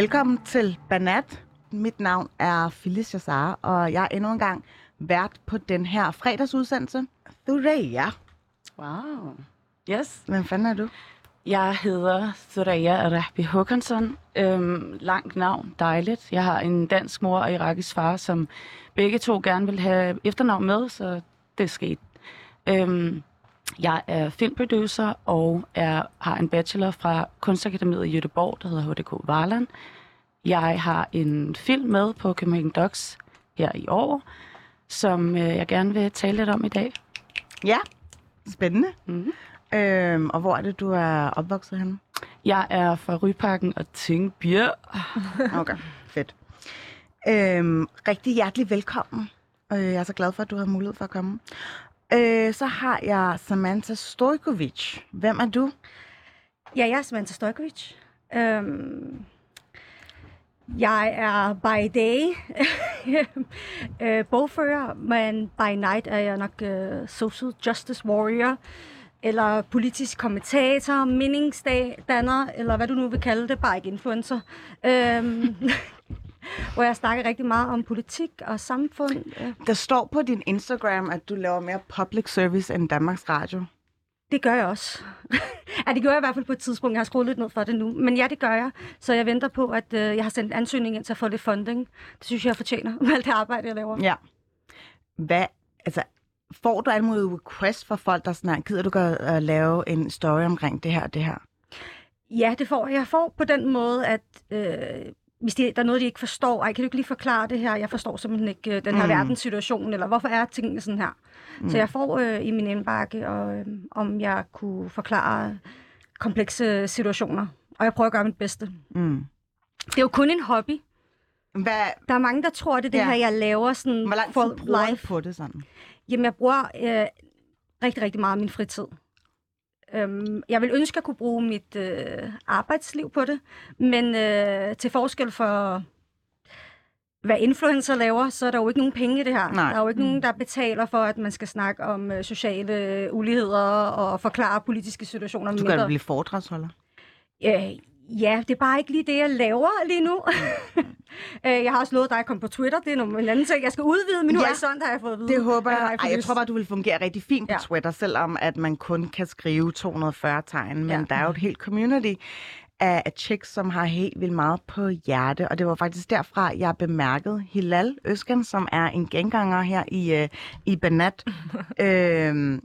Velkommen til Banat. Mit navn er Phyllis Jassar, og jeg er endnu en gang vært på den her fredagsudsendelse. Thureya. Wow. Yes. Hvem fanden er du? Jeg hedder Thuraya Rahbi Håkansson. Øhm, langt navn, dejligt. Jeg har en dansk mor og irakisk far, som begge to gerne vil have efternavn med, så det skete. Øhm, jeg er filmproducer og er, har en bachelor fra Kunstakademiet i Göteborg, der hedder HDK Varland. Jeg har en film med på Copenhagen Docs her i år, som øh, jeg gerne vil tale lidt om i dag. Ja, spændende. Mhm. Øhm, og hvor er det, du er opvokset henne? Jeg er fra Ryparken og Tingbjerg. Okay, fedt. Øhm, rigtig hjertelig velkommen. Øh, jeg er så glad for, at du har mulighed for at komme. Øh, så har jeg Samantha Stojkovic. Hvem er du? Ja, jeg er Samantha Stojkovic. Øhm, jeg er by day øh, bogfører, men by night er jeg nok øh, social justice warrior, eller politisk kommentator, meningsdanner, eller hvad du nu vil kalde det, bare ikke influencer. Øhm, hvor jeg snakker rigtig meget om politik og samfund. Øh, Der står på din Instagram, at du laver mere public service end Danmarks Radio. Det gør jeg også. ja, det gør jeg i hvert fald på et tidspunkt. Jeg har skruet lidt ned for det nu. Men ja, det gør jeg. Så jeg venter på, at øh, jeg har sendt en ansøgning ind til at få lidt funding. Det synes jeg, jeg fortjener med alt det arbejde, jeg laver. Ja. Hvad, altså, får du anmodet request fra folk, der sådan her, gider du godt at lave en story omkring det her og det her? Ja, det får jeg. Jeg får på den måde, at øh, hvis de, der er noget, de ikke forstår, ej, kan du ikke lige forklare det her? Jeg forstår simpelthen ikke øh, den her Mm. verdenssituation, eller hvorfor er tingene sådan her? Mm. Så jeg får øh, i min indbakke, og, øh, om jeg kunne forklare komplekse situationer. Og jeg prøver at gøre mit bedste. Mm. Det er jo kun en hobby. Hvad, Der er mange, der tror, det er det Ja. her, jeg laver sådan hvor lang for tid bruger du life. på det sådan? Jamen, jeg bruger øh, rigtig, rigtig meget af min fritid. Øhm, jeg vil ønske at kunne bruge mit øh, arbejdsliv på det, men øh, til forskel for hvad influencer laver, så er der jo ikke nogen penge i det her. Nej. Der er jo ikke nogen, der betaler for, at man skal snakke om øh, sociale uligheder og forklare politiske situationer. Du kan da blive foredragsholder. Øh, ja, det er bare ikke lige det, jeg laver lige nu. øh, jeg har også lovet dig at komme på Twitter. Det er en anden ting. Jeg skal udvide min Ja. horisont, har jeg fået at vide. Det håber jeg. Ej, jeg tror bare, du vil fungere rigtig fint på Ja. Twitter, selvom at man kun kan skrive 240 tegn. Men Ja. der er jo et helt community af, af chicks, som har helt vildt meget på hjerte. Og det var faktisk derfra, jeg bemærkede Hilal Øsken, som er en genganger her i, øh, i Banat. øhm,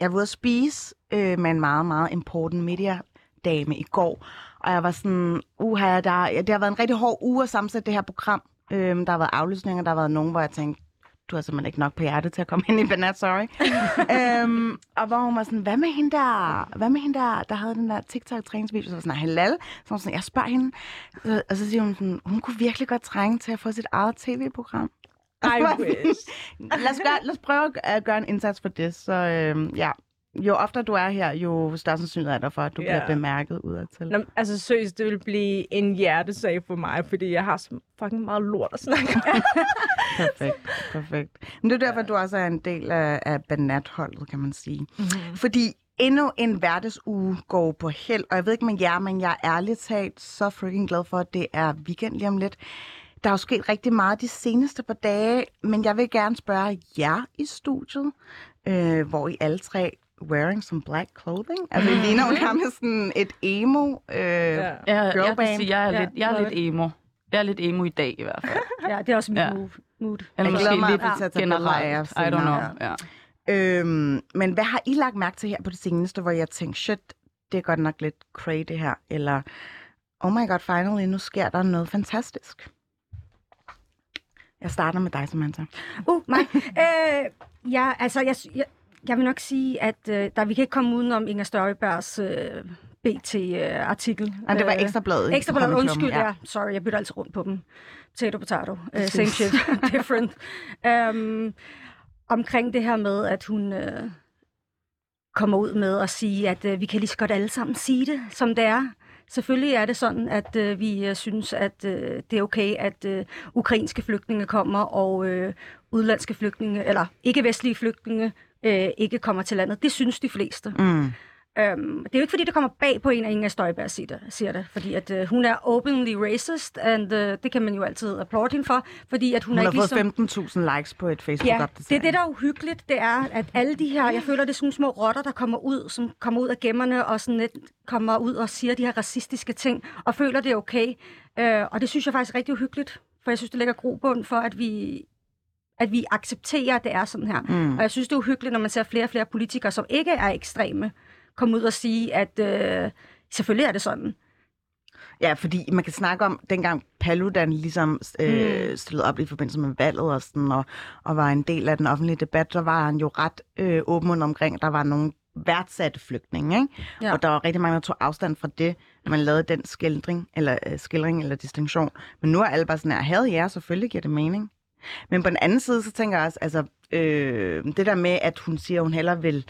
jeg var ude at spise øh, med en meget, meget important media dame i går. Og jeg var sådan, uha, der, ja, det har været en rigtig hård uge at sammensætte det her program. Øhm, der har været aflysninger, der har været nogen, hvor jeg tænkte, du har simpelthen ikke nok på hjertet til at komme ind i Banat, sorry. øhm, og hvor hun var sådan, hvad med hende der, hvad med hende der, der havde den der TikTok-træningsvideo, så var sådan, halal. Så hun sådan, jeg spørger hende, så, og så siger hun sådan, hun kunne virkelig godt trænge til at få sit eget tv-program. I wish. lad, os gøre, lad os prøve at gøre en indsats for det. Så øhm, ja, jo oftere du er her, jo større sandsynlighed er der for, at du Ja. bliver bemærket udadtil. Nå, altså seriøst, det vil blive en hjertesag for mig, fordi jeg har så fucking meget lort at snakke om. Perfekt, perfekt. Men det er derfor, du også er en del af, af Banat-holdet, kan man sige. Mm-hmm. Fordi endnu en hverdagsuge går på held, og jeg ved ikke med jer, men jeg er ærligt talt så freaking glad for, at det er weekend lige om lidt. Der er jo sket rigtig meget de seneste par dage, men jeg vil gerne spørge jer i studiet, øh, hvor I alle tre wearing some black clothing. Altså, I ligner jo nærmest sådan et emo øh, ja. Jeg, jeg kan Girlband. sige, jeg er, Ja, lidt, jeg er lidt emo. Jeg er lidt emo i dag i hvert fald. Ja, det er også mit Ja. ja. mood. mood. Eller Jeg glæder måske mig lidt jer generelt. I don't know. Ja. Øhm, men hvad har I lagt mærke til her på det seneste, hvor jeg tænkte, shit, det er godt nok lidt cray det her, eller oh my god, finally, nu sker der noget fantastisk. Jeg starter med dig, Samantha. Uh, mig. øh, ja, altså, jeg, jeg, jeg vil nok sige, at øh, der, vi kan ikke komme udenom Inger Støjbergs øh, BT-artikel. Nej, det var Ekstrabladet. Ekstrabladet, Comedy undskyld, Klubben, ja. Sorry, jeg bytter altid rundt på dem. Potato, potato. Uh, same shit, different. Um, omkring det her med, at hun uh, kommer ud med at sige, at uh, vi kan lige så godt alle sammen sige det, som det er. Selvfølgelig er det sådan, at uh, vi synes, at uh, det er okay, at uh, ukrainske flygtninge kommer, og uh, udlandske flygtninge, eller ikke-vestlige flygtninge, uh, ikke kommer til landet. Det synes de fleste. Mm. Øhm, det er jo ikke, fordi det kommer bag på en, at Inger Støjberg siger det, siger det fordi at, uh, hun er openly racist, and uh, det kan man jo altid applaud hende for, fordi at hun, Hun er har ikke ligesom... fået 15.000 likes på et facebook Ja, det er det, der er uhyggeligt, det er, at alle de her, jeg føler, det er sådan nogle små rotter, der kommer ud, som kommer ud af gemmerne og sådan lidt kommer ud og siger de her racistiske ting, og føler, det er okay. Øh, og det synes jeg faktisk er rigtig uhyggeligt, for jeg synes, det lægger grobund for, at vi at vi accepterer, at det er sådan her. Mm. Og jeg synes, det er uhyggeligt, når man ser flere og flere politikere, som ikke er ekstreme, komme ud og sige, at øh, selvfølgelig er det sådan. Ja, fordi man kan snakke om, dengang Paludan ligesom øh, Mm. stillede op i forbindelse med valget og, sådan, og, og var en del af den offentlige debat, så var han jo ret øh, åben omkring, at der var nogle værdsatte flygtninge, ikke? Ja. Og der var rigtig mange, der tog afstand fra det, når man lavede den skildring, eller, øh, skildring eller distinktion. Men nu er alle bare sådan her, havde jer, selvfølgelig giver det mening. Men på den anden side, så tænker jeg også, altså, øh, det der med, at hun siger, at hun hellere vil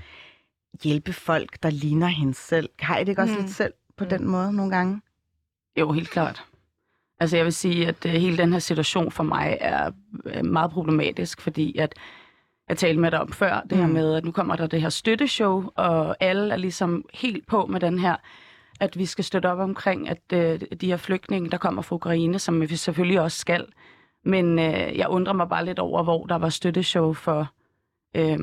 hjælpe folk, der ligner hende selv. Har I det ikke også Mm. lidt selv på Mm. den måde nogle gange? Jo, helt klart. Altså jeg vil sige, at øh, hele den her situation for mig er øh, meget problematisk, fordi at jeg talte med dig om før, det her Mm. med, at nu kommer der det her støtteshow, og alle er ligesom helt på med den her, at vi skal støtte op omkring, at øh, de her flygtninge, der kommer fra Ukraine, som vi selvfølgelig også skal. Men øh, jeg undrer mig bare lidt over, hvor der var støtteshow for, øh,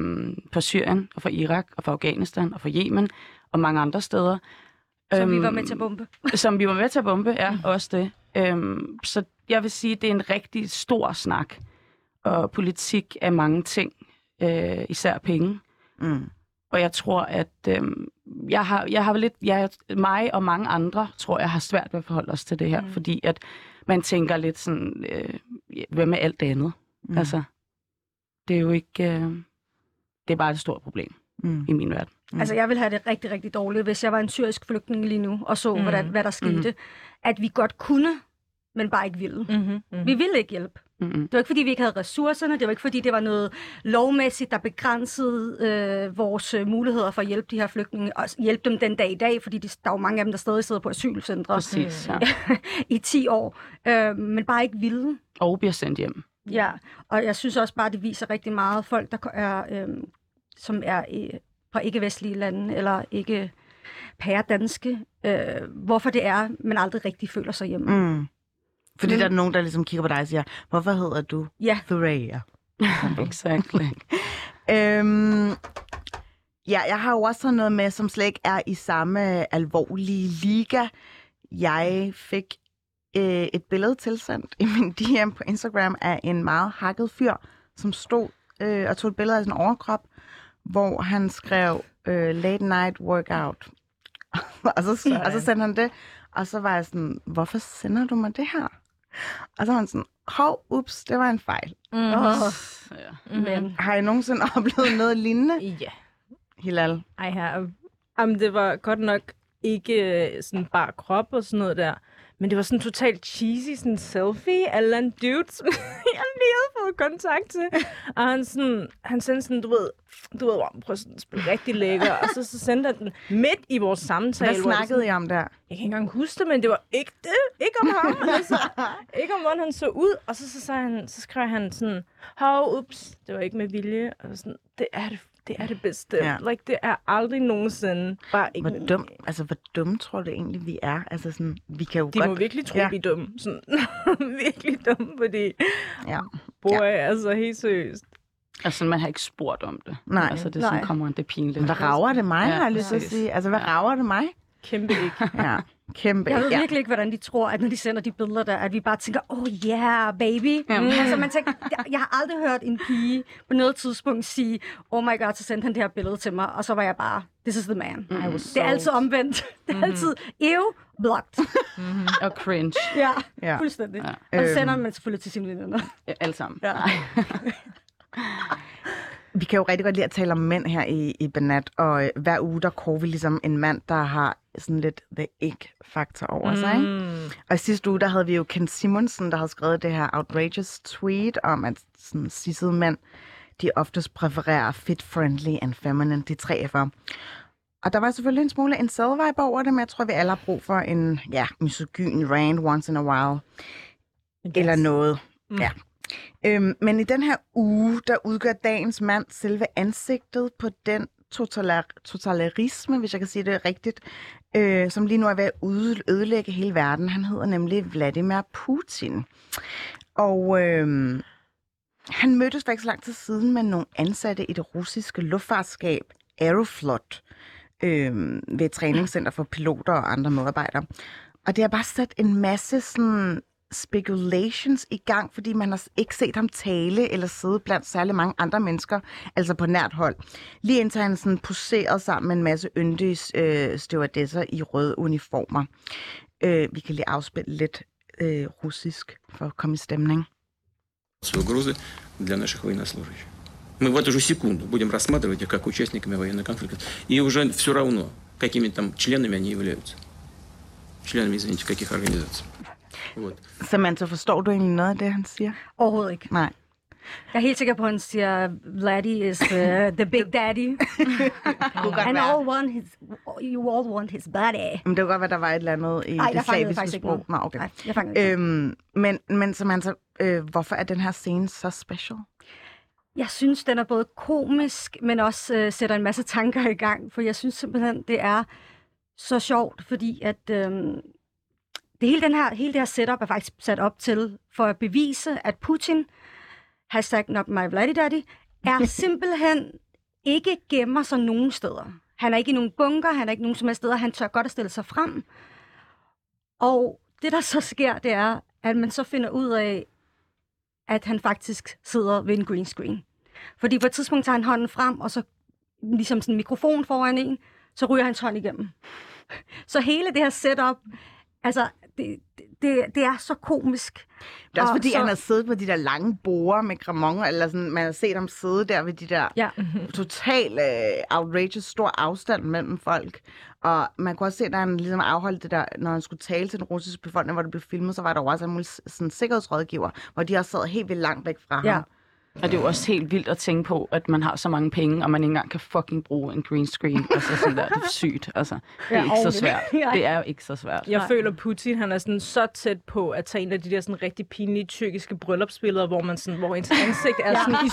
for Syrien, og for Irak, og for Afghanistan, og for Yemen, og mange andre steder. Som vi Øhm, var med til at bombe. som vi var med til at bombe, ja, mm. også det. Øhm, så jeg vil sige, at det er en rigtig stor snak. Og politik er mange ting, øh, især penge. Mm. Og jeg tror, at øhm, jeg har, jeg har lidt, jeg, mig og mange andre, tror jeg, har svært ved at forholde os til det her. Mm. Fordi at man tænker lidt sådan, øh, hvad med alt det andet? Mm. Mm. Altså, det er jo ikke, øh, det er bare et stort problem Mm. i min verden. Mm. Altså, jeg vil have det rigtig, rigtig dårligt, hvis jeg var en syrisk flygtning lige nu, og så, Mm. mm. hvordan, hvad der skete. Mm. At vi godt kunne, men bare ikke ville. Mm. Mm-hmm. Mm-hmm. Vi ville ikke hjælpe. Mm-hmm. Det var ikke, fordi vi ikke havde ressourcerne. Det var ikke, fordi det var noget lovmæssigt, der begrænsede øh, vores øh, muligheder for at hjælpe de her flygtninge. Og hjælpe dem den dag i dag, fordi de, der er jo mange af dem, der stadig sidder på asylcentre Præcis, ja. i 10 år. Øh, men bare ikke ville. Og bliver sendt hjem. Ja, og jeg synes også bare, det viser rigtig meget folk, der er, øh, som er øh, fra ikke-vestlige lande, eller ikke pæredanske, øh, hvorfor det er, man aldrig rigtig føler sig hjemme. Mm. Fordi Mm. der er nogen, der ligesom kigger på dig og siger, hvorfor hedder du Ja, Thuraya? Exactly. Øhm, ja, jeg har jo også sådan noget med, som slet ikke er i samme alvorlige liga. Jeg fik øh, et billede tilsendt i min DM på Instagram af en meget hakket fyr, som stod øh, og tog et billede af sin overkrop, hvor han skrev øh, late night workout. og, så, og så sendte han det, og så var jeg sådan, hvorfor sender du mig det her? Og så var han sådan, hov, ups, det var en fejl. Mm-hmm. oh, ja. men Har I nogensinde oplevet noget lignende, Ja, Hilal? I have. Jamen, det var godt nok ikke øh, sådan bare krop og sådan noget der. Men det var sådan totalt cheesy, sådan selfie af en dude, som jeg lige havde fået kontakt til. Og han, sådan, han sendte sådan, du ved, du ved, hvor prøv sådan at spille rigtig lækker. Og så, så sendte han den midt i vores samtale. Hvad snakkede I om der? jeg kan ikke engang huske det, men det var ikke det. Ikke om ham. altså, ikke om, hvordan han så ud. Og så, så, så, han, så skrev han sådan, hov, ups, det var ikke med vilje. Og sådan, det er det, det er det bedste. Ja. Like, det er aldrig nogensinde bare ikke Hvor dum, altså, hvor dumme tror du egentlig, vi er? Altså, sådan, vi kan jo De godt... må virkelig tro, Ja. vi er dumme. Sådan, virkelig dumme, fordi, Ja. boy, ja. altså helt seriøst. Altså, man har ikke spurgt om det. Nej. Altså, det er sådan, Nej. kommer det pinligt. Men hvad rager det mig, Ja, har jeg lyst til at sige? Altså, hvad Ja. rager det mig? Kæmpe ikke. Ja, kæmpe. jeg ved ja. virkelig ikke, hvordan de tror, at når de sender de billeder der, at vi bare tænker, oh yeah, baby. Ja. Mm. Altså, man tænker, jeg, jeg har aldrig hørt en pige på noget tidspunkt sige, oh my god, så sendte han det her billede til mig, og så var jeg bare, this is the man. Mm. Det er altid omvendt. Det er altid, ew, blocked. Og cringe. Ja, Ja. fuldstændig. Ja. Og så Øhm. sender man selvfølgelig til sine venner. Ja, alle sammen. Ja. Vi kan jo rigtig godt lide at tale om mænd her i, i Banat, og øh, hver uge, der kårer vi ligesom en mand, der har sådan lidt the ikke-faktor over sig, ikke? Mm. Og i sidste uge, der havde vi jo Ken Simonsen, der havde skrevet det her outrageous tweet om, at sådan sissede mænd, de oftest præfererer fit, friendly and feminine, de tre F'er. Og der var selvfølgelig en smule en vibe over det, men jeg tror, vi alle har brug for en, ja, misogyn rant once in a while. Yes. Eller noget. Mm. Mm. Ja. Øhm, men i den her uge, der udgør dagens mand selve ansigtet på den totalar- totalarisme, hvis jeg kan sige det rigtigt, øh, som lige nu er ved at ødelægge hele verden. Han hedder nemlig Vladimir Putin. Og øh, han mødtes for ikke så lang tid siden med nogle ansatte i det russiske luftfartskab Aeroflot øh, ved et træningscenter for piloter og andre medarbejdere. Og det har bare sat en masse sådan speculations i gang, fordi man har ikke set ham tale eller sidde blandt særlig mange andre mennesker, altså på nært hold. Lige indtil han sådan poserede sammen med en masse yndige øh, stewardesser i røde uniformer. Øh, vi kan lige afspille lidt øh, russisk for at komme i stemning. угрозы для наших военнослужащих. Мы в эту же секунду будем рассматривать их как участниками военного конфликта. И уже все равно, какими там членами они являются. Членами, извините, каких организаций. Samantha, forstår du egentlig noget af det, han siger? Overhovedet ikke. Nej. Jeg er helt sikker på, at han siger, Vladdy is the, the big daddy. And være. all want his, you all want his body. Men det var godt være, der var et eller andet i Ej, det slaviske sprog. Ikke Nå, okay. Ej, jeg fangede øhm, men, men som han så, øh, hvorfor er den her scene så special? Jeg synes, den er både komisk, men også øh, sætter en masse tanker i gang, for jeg synes simpelthen, det er så sjovt, fordi at... Øh, det hele, den her, hele det her setup er faktisk sat op til for at bevise, at Putin, hashtag not my Vladdy Daddy, er simpelthen ikke gemmer sig nogen steder. Han er ikke i nogen bunker, han er ikke nogen som helst steder, han tør godt at stille sig frem. Og det, der så sker, det er, at man så finder ud af, at han faktisk sidder ved en green screen. Fordi på et tidspunkt tager han hånden frem, og så ligesom sådan en mikrofon foran en, så ryger hans hånd igennem. Så hele det her setup, altså, det, det, det er så komisk. Det er også Og fordi, så- han har siddet på de der lange borer med Gramon, eller sådan, man har set ham sidde der ved de der Ja. total øh, outrageous stor afstand mellem folk. Og man kunne også se, da han ligesom afholdt det der, når han skulle tale til den russiske befolkning, hvor det blev filmet, så var der også en sådan, sikkerhedsrådgiver, hvor de også sad helt vildt langt væk fra Ja. ham. Og det er jo også helt vildt at tænke på, at man har så mange penge, og man ikke engang kan fucking bruge en green screen. altså sådan der, det er sygt. Altså, det er Ja, ikke så svært. Det er jo ikke så svært. Jeg Nej. føler, Putin han er sådan så tæt på at tage en af de der sådan rigtig pinlige tyrkiske bryllupsbilleder, hvor man sådan, hvor ens ansigt er sådan i,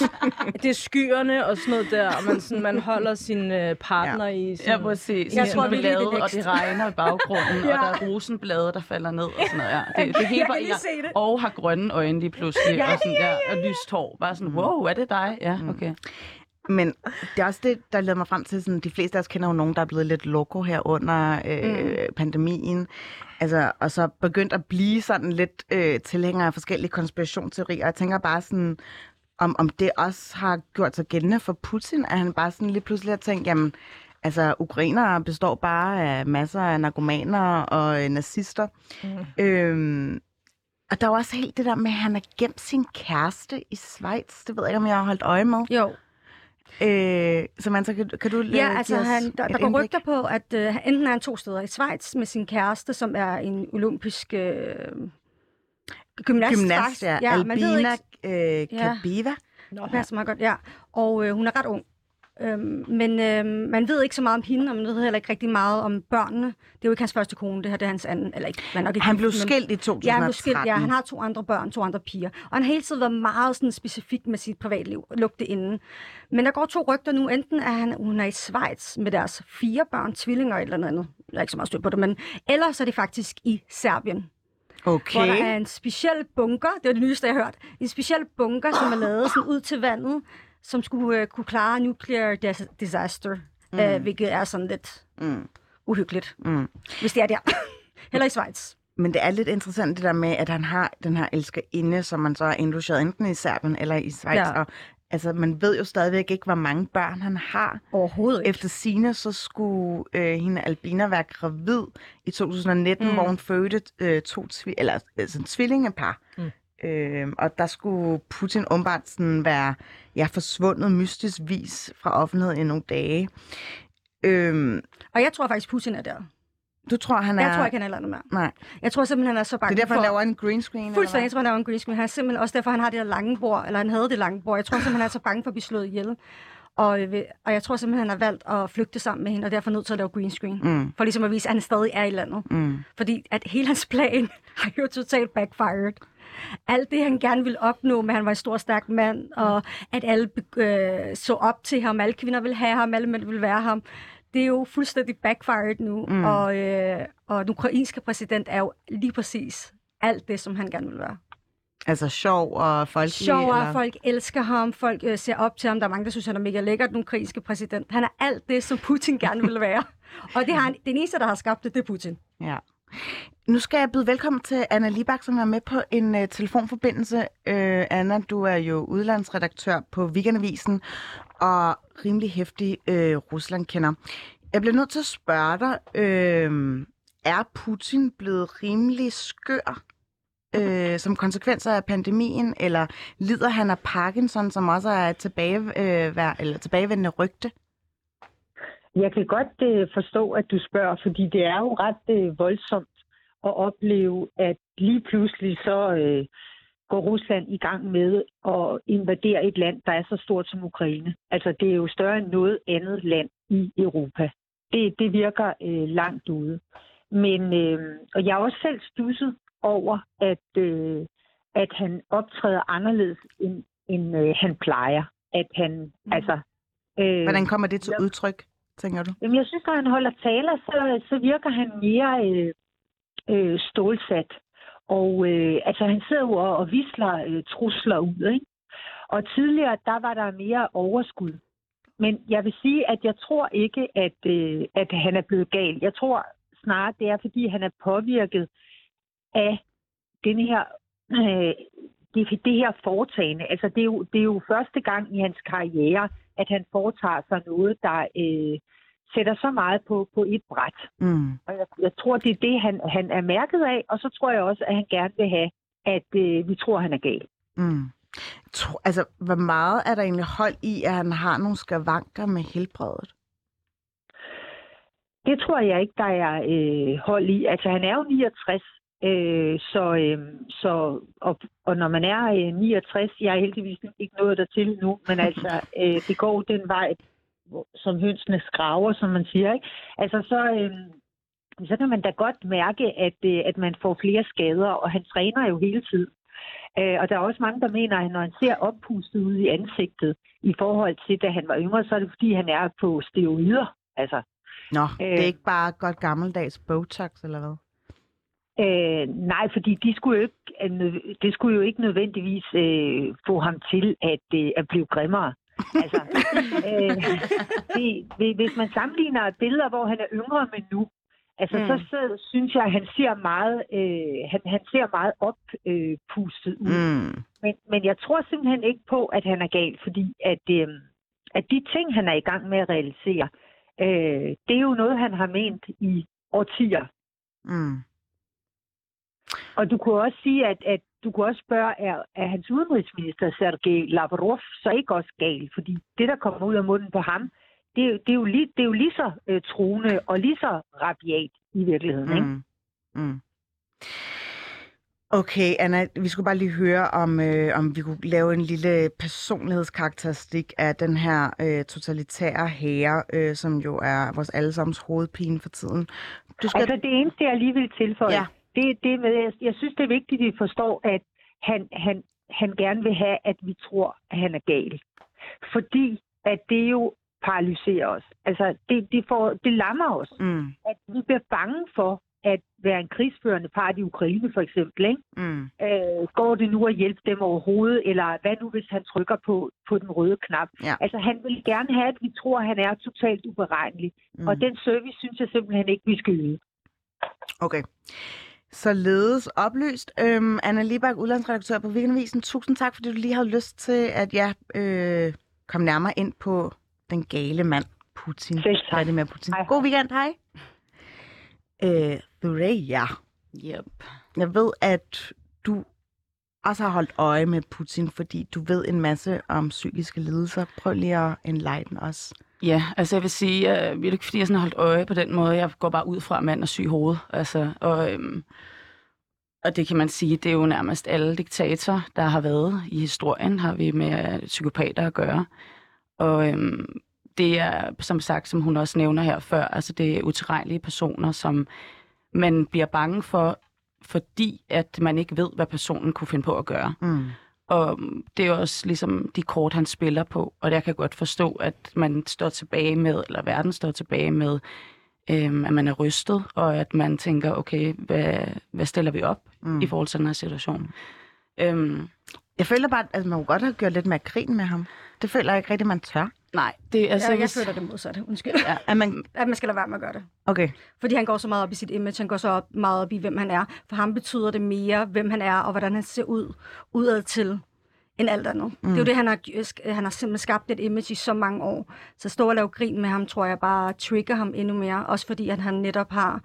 det er skyerne og sådan noget der, og man, sådan, man holder sin øh, partner ja. i sådan, Ja, præcis. Jeg Jeg tror virkelig, det er og det regner i baggrunden, ja. Og der er rosenblade, der falder ned og sådan noget. Ja. Det, det hele Jeg var kan lige ja. se det. Og har grønne øjne lige pludselig, Ja, og, sådan der, og lyst hår. Bare sådan, wow, er det dig? Ja, okay. Men det er også det, der leder mig frem til, sådan, de fleste af os kender jo nogen, der er blevet lidt loco her under øh, mm. pandemien. Altså, og så begyndt at blive sådan lidt øh, tilhængere af forskellige konspirationsteorier. Jeg tænker bare sådan, om, om det også har gjort sig gældende for Putin, at han bare sådan lige pludselig har tænkt, jamen, altså, ukrainere består bare af masser af narkomaner og øh, nazister. Mm. Øhm, og der er også helt det der med, at han har gemt sin kæreste i Schweiz. Det ved jeg ikke, om jeg har holdt øje med. Jo. Øh, så man så kan, kan du Ja, altså han, der, der går rygter på, at øh, enten er han to steder i Schweiz med sin kæreste, som er en olympisk øh, gymnast. Gymnast, ja. ja man ved Albina ikke, øh, Ja. Kabiva. det passer meget godt, ja. Og øh, hun er ret ung. Øhm, men øh, man ved ikke så meget om hende, og man ved heller ikke rigtig meget om børnene. Det er jo ikke hans første kone, det her det er hans anden. Eller ikke, man nok ikke Han blev gift, skilt i 2013. Ja, han blev skilt, ja. Han har to andre børn, to andre piger. Og han har hele tiden været meget sådan, specifik med sit privatliv, lugte inden. Men der går to rygter nu. Enten er han, hun er i Schweiz med deres fire børn, tvillinger eller noget andet. Jeg er ikke så meget styr på det, men ellers er det faktisk i Serbien. Okay. Hvor der er en speciel bunker, det var det nyeste, jeg har hørt, en speciel bunker, som er lavet sådan ud til vandet, som skulle uh, kunne klare nuclear dis- disaster, mm. uh, hvilket er sådan lidt Mm. uhyggeligt, Mm. hvis det er der. Heller i Schweiz. Men det er lidt interessant det der med, at han har den her elskerinde, som man så er indlogeret enten i Serbien eller i Schweiz. Ja. Og, altså, man ved jo stadigvæk ikke, hvor mange børn han har. Overhovedet ikke. Efter sine så skulle øh, hende Albina være gravid i 2019, mm. hvor hun fødte øh, to tvi- eller, altså, tvillingepar. Mm. Øh, og der skulle Putin åbenbart sådan være ja, forsvundet mystisk vis fra offentligheden i nogle dage. Øh, Og jeg tror faktisk, Putin er der. du tror, han er... Jeg tror ikke, han er landet med. Nej, Jeg tror simpelthen, han er så det bange er derfor, for... han laver en green screen. Fuldstændig, jeg tror, han laver en green screen. Han er simpelthen også derfor, han har det der lange bord, eller han havde det lange bord. Jeg tror simpelthen, han er så bange for at blive slået ihjel. Og, øh, og jeg tror simpelthen, han har valgt at flygte sammen med hende, og derfor er nødt til at lave green screen. Mm. For ligesom at vise, at han stadig er i landet. Mm. Fordi at hele hans plan har jo totalt backfired. alt det, han gerne ville opnå, med at han var en stor, stærk mand, og at alle øh, så op til ham, alle kvinder ville have ham, alle mænd ville være ham. Det er jo fuldstændig backfired nu, mm. og, øh, og den ukrainske præsident er jo lige præcis alt det, som han gerne vil være. Altså sjov og folk. Sjov, og folk elsker ham, folk øh, ser op til ham. Der er mange, der synes, han er mega lækker, den ukrainske præsident. Han er alt det, som Putin gerne vil være. og det har han, den eneste, der har skabt det, det er Putin. Ja. Nu skal jeg byde velkommen til Anna Libak, som er med på en uh, telefonforbindelse. Uh, Anna, du er jo udlandsredaktør på Weekendavisen og rimelig hæftig uh, Rusland-kender. Jeg bliver nødt til at spørge dig, uh, er Putin blevet rimelig skør øh, som konsekvenser af pandemien, eller lider han af Parkinson, som også er et tilbage, øh, eller tilbagevendende rygte? Jeg kan godt øh, forstå, at du spørger, fordi det er jo ret øh, voldsomt at opleve, at lige pludselig så øh, går Rusland i gang med at invadere et land, der er så stort som Ukraine. Altså det er jo større end noget andet land i Europa. Det, det virker øh, langt ude. Men, øh, og jeg har også selv stusset over, at, øh, at han optræder anderledes, end, end øh, han plejer. At han, mm. altså... Øh, Hvordan kommer det til udtryk, tænker du? Jamen, jeg synes, når han holder taler, så, så virker han mere øh, øh, stålsat. Og øh, altså, han sidder jo og, og visler øh, trusler ud, ikke? Og tidligere, der var der mere overskud. Men jeg vil sige, at jeg tror ikke, at, øh, at han er blevet gal. Jeg tror snarere, det er, fordi han er påvirket af den her, øh, det, det her foretagende. Altså, det er, jo, det er jo første gang i hans karriere, at han foretager sig noget, der øh, sætter så meget på, på et bræt. Mm. Og jeg, jeg tror, det er det, han, han er mærket af, og så tror jeg også, at han gerne vil have, at øh, vi tror, han er gal. Mm. Tro, altså, hvor meget er der egentlig hold i, at han har nogle skavanker med helbredet? Det tror jeg ikke, der er øh, hold i. Altså, han er jo 69, Øh, så, øh, så og, og når man er øh, 69, jeg er heldigvis ikke nået dertil nu, men altså, øh, det går den vej, som hønsene skraver, som man siger. Ikke? Altså, så, øh, så kan man da godt mærke, at, øh, at man får flere skader, og han træner jo hele tiden. Øh, og der er også mange, der mener, at når han ser oppustet ud i ansigtet i forhold til, da han var yngre, så er det fordi, han er på steroider. Altså, Nå, øh, det er ikke bare godt gammeldags Botox, eller hvad? Øh, nej, fordi de skulle jo ikke, øh, det skulle jo ikke nødvendigvis øh, få ham til at, øh, at blive grimmere. altså, øh, det, hvis man sammenligner billeder, hvor han er yngre med nu, altså, mm. så, så synes jeg, at han ser meget, øh, han, han ser meget oppustet øh, ud. Mm. Men, men jeg tror simpelthen ikke på, at han er gal, fordi at, øh, at de ting, han er i gang med at realisere, øh, det er jo noget, han har ment i årtier. Mm. Og du kunne også sige, at, at du kunne også spørge, er, er hans udenrigsminister Sergej Lavrov så ikke også gal? Fordi det, der kommer ud af munden på ham, det, det, er, jo lige, det er jo lige så uh, truende og lige så rabiat i virkeligheden. Ikke? Mm. Mm. Okay, Anna, vi skulle bare lige høre, om, øh, om vi kunne lave en lille personlighedskarakteristik af den her øh, totalitære herre, øh, som jo er vores allesammens hovedpine for tiden. Du skal... Altså det eneste, jeg lige vil tilføje, ja det, det jeg synes, det er vigtigt, at vi forstår, at han, han, han gerne vil have, at vi tror, at han er gal. Fordi at det jo paralyserer os. Altså, det, det, får, det lammer os. Mm. At vi bliver bange for at være en krigsførende part i Ukraine, for eksempel. Ikke? Mm. Øh, går det nu at hjælpe dem overhovedet, eller hvad nu, hvis han trykker på, på den røde knap? Ja. Altså, han vil gerne have, at vi tror, at han er totalt uberegnelig. Mm. Og den service synes jeg simpelthen ikke, vi skal yde. Okay. Således oplyst. Øhm, Anna Libak, udlandsredaktør på Weekendavisen. Tusind tak, fordi du lige havde lyst til, at jeg øh, kom nærmere ind på den gale mand, Putin. Selv med Putin. Hej. God weekend, hej. Øh, Thureya. Yep. Jeg ved, at du også har holdt øje med Putin, fordi du ved en masse om psykiske lidelser. Prøv lige at enlighten os. Ja, altså jeg vil sige, øh, jeg, det er ikke fordi, jeg sådan har holdt øje på den måde. Jeg går bare ud fra, at mand er syg hoved. Altså, og, øhm, og det kan man sige, det er jo nærmest alle diktatorer, der har været i historien, har vi med øh, psykopater at gøre. Og øhm, det er, som sagt, som hun også nævner her før, altså det er utilregnelige personer, som man bliver bange for, fordi at man ikke ved, hvad personen kunne finde på at gøre. Mm. Og det er jo også ligesom de kort, han spiller på. Og jeg kan godt forstå, at man står tilbage med, eller verden står tilbage med, øhm, at man er rystet, og at man tænker, okay, hvad, hvad stiller vi op mm. i forhold til den her situation? Øhm, Jeg føler bare, at man kunne godt have gjort lidt mere grin med ham. Det føler jeg ikke rigtigt, man tør. Nej, det er altså... Jeg, jeg føler det modsatte. Undskyld. Ja. At man... At man skal lade være med at gøre det. Okay. Fordi han går så meget op i sit image, han går så meget op i, hvem han er. For ham betyder det mere, hvem han er, og hvordan han ser ud udad til, end alt andet. Mm. Det er jo det, han har, han har simpelthen skabt et image i så mange år. Så stå og lave grin med ham, tror jeg bare trigger ham endnu mere. Også fordi, at han netop har...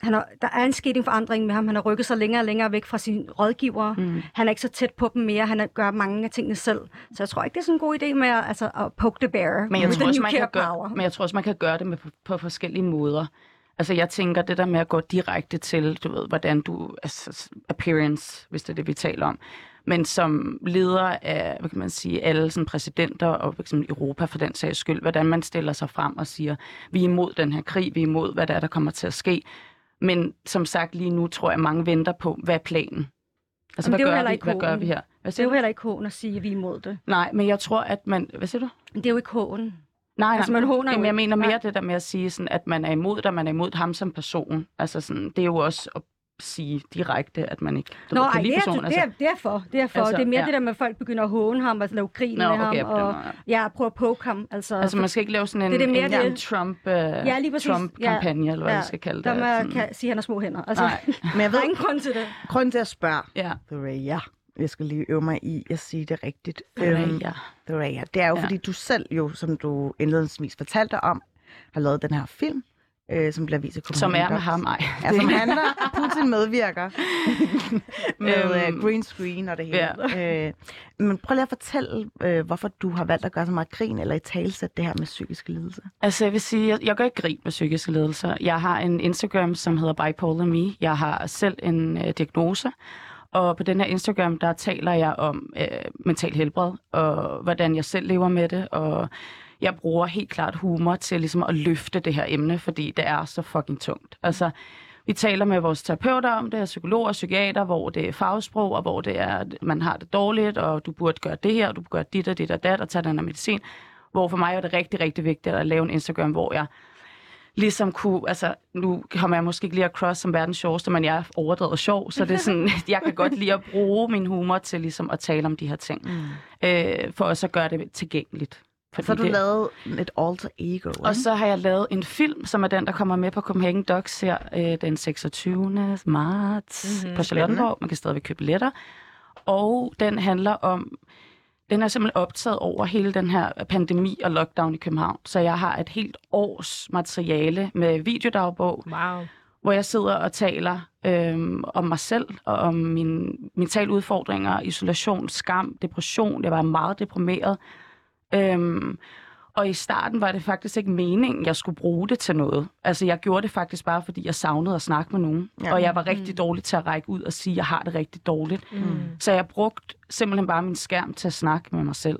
Han har, der er en sket en forandring med ham. Han har rykket sig længere og længere væk fra sine rådgivere. Mm. Han er ikke så tæt på dem mere. Han gør mange af tingene selv. Så jeg tror ikke, det er sådan en god idé med at, altså, at poke the bear. Men jeg, tror også, man kan gøre, men jeg tror også, man kan gøre det med, på, på forskellige måder. Altså, jeg tænker, det der med at gå direkte til, du ved, hvordan du, altså, appearance, hvis det er det, vi taler om. Men som leder af, hvad kan man sige, alle sådan præsidenter og for eksempel Europa for den sags skyld, hvordan man stiller sig frem og siger, vi er imod den her krig, vi er imod, hvad der er, der kommer til at ske. Men som sagt, lige nu tror jeg, mange venter på, hvad er planen? Altså, jo hvad, heller gør vi, hvad gør vi her? Hvad Det er jo heller ikke hån at sige, at vi er imod det. Nej, men jeg tror, at man... Hvad siger du? Det er jo ikke hån. Nej, nej. Altså, man håner Jamen, jeg mener mere Nej. det der med at sige, sådan, at man er imod dig, man er imod ham som person. Altså, sådan, det er jo også at sige direkte, at man ikke Nå, ved, kan det lide er, personen. det, er, det er for. Det er for. Altså, det er mere ja. det der med, at folk begynder at håne ham, og lave grin Nå, med ham, okay, den og ja. ja, prøve at poke ham. Altså, Altså, man skal ikke lave sådan en, Det er det mere en, det- en Trump, uh, Ja. Trump-kampagne, Ja. eller hvad Ja. jeg skal kalde det. der man kan sige, at han har små hænder. Altså, Nej, Men jeg ved ingen grund til det. grunden til at spørge, ja. Thoraya, jeg skal lige øve mig i at sige det rigtigt. Øhm, ja. Thoraya, det er jo Ja. fordi, du selv jo, som du indledningsvis fortalte om, har lavet den her film, øh, som bliver vist i Som er med ham, ej. Ja, som handler, Putin medvirker med Øhm, øh, green screen og det hele. Ja. Øh, men prøv lige at fortælle, øh, hvorfor du har valgt at gøre så meget grin, eller i talsæt det her med psykiske lidelser. Altså, jeg vil sige, jeg, jeg gør ikke grin med psykiske lidelser. Jeg har en Instagram, som hedder Bipolar Me. Jeg har selv en øh, diagnose. Og på den her Instagram, der taler jeg om øh, mental helbred, og hvordan jeg selv lever med det. Og jeg bruger helt klart humor til ligesom at løfte det her emne, fordi det er så fucking tungt. Altså, vi taler med vores terapeuter om det, psykologer og psykiater, hvor det er fagsprog, og hvor det er, at man har det dårligt, og du burde gøre det her, og du burde gøre dit og dit og dat, og tage den her medicin. Hvor for mig er det rigtig, rigtig vigtigt at lave en Instagram, hvor jeg ligesom kunne, altså nu kommer jeg måske ikke lige across som verdens sjoveste, men jeg er overdrevet sjov, så det er sådan, jeg kan godt lide at bruge min humor til ligesom at tale om de her ting, mm. øh, for også at gøre det tilgængeligt. Fordi Så har du det, lavet et alter ego, ikke? og så har jeg lavet en film, som er den, der kommer med på Copenhagen Docs her øh, den 26. marts mm-hmm. på Charlottenborg. Man kan stadigvæk købe billetter. Og den handler om, den er simpelthen optaget over hele den her pandemi og lockdown i København. Så jeg har et helt års materiale med videodagbog, Wow. hvor jeg sidder og taler øhm, om mig selv og om mine mentale udfordringer, isolation, skam, depression. Jeg var meget deprimeret. Øhm, og i starten var det faktisk ikke meningen, jeg skulle bruge det til noget. Altså, jeg gjorde det faktisk bare, fordi jeg savnede at snakke med nogen. Ja. Og jeg var rigtig mm. dårlig til at række ud og sige, at jeg har det rigtig dårligt. Mm. Så jeg brugte simpelthen bare min skærm til at snakke med mig selv.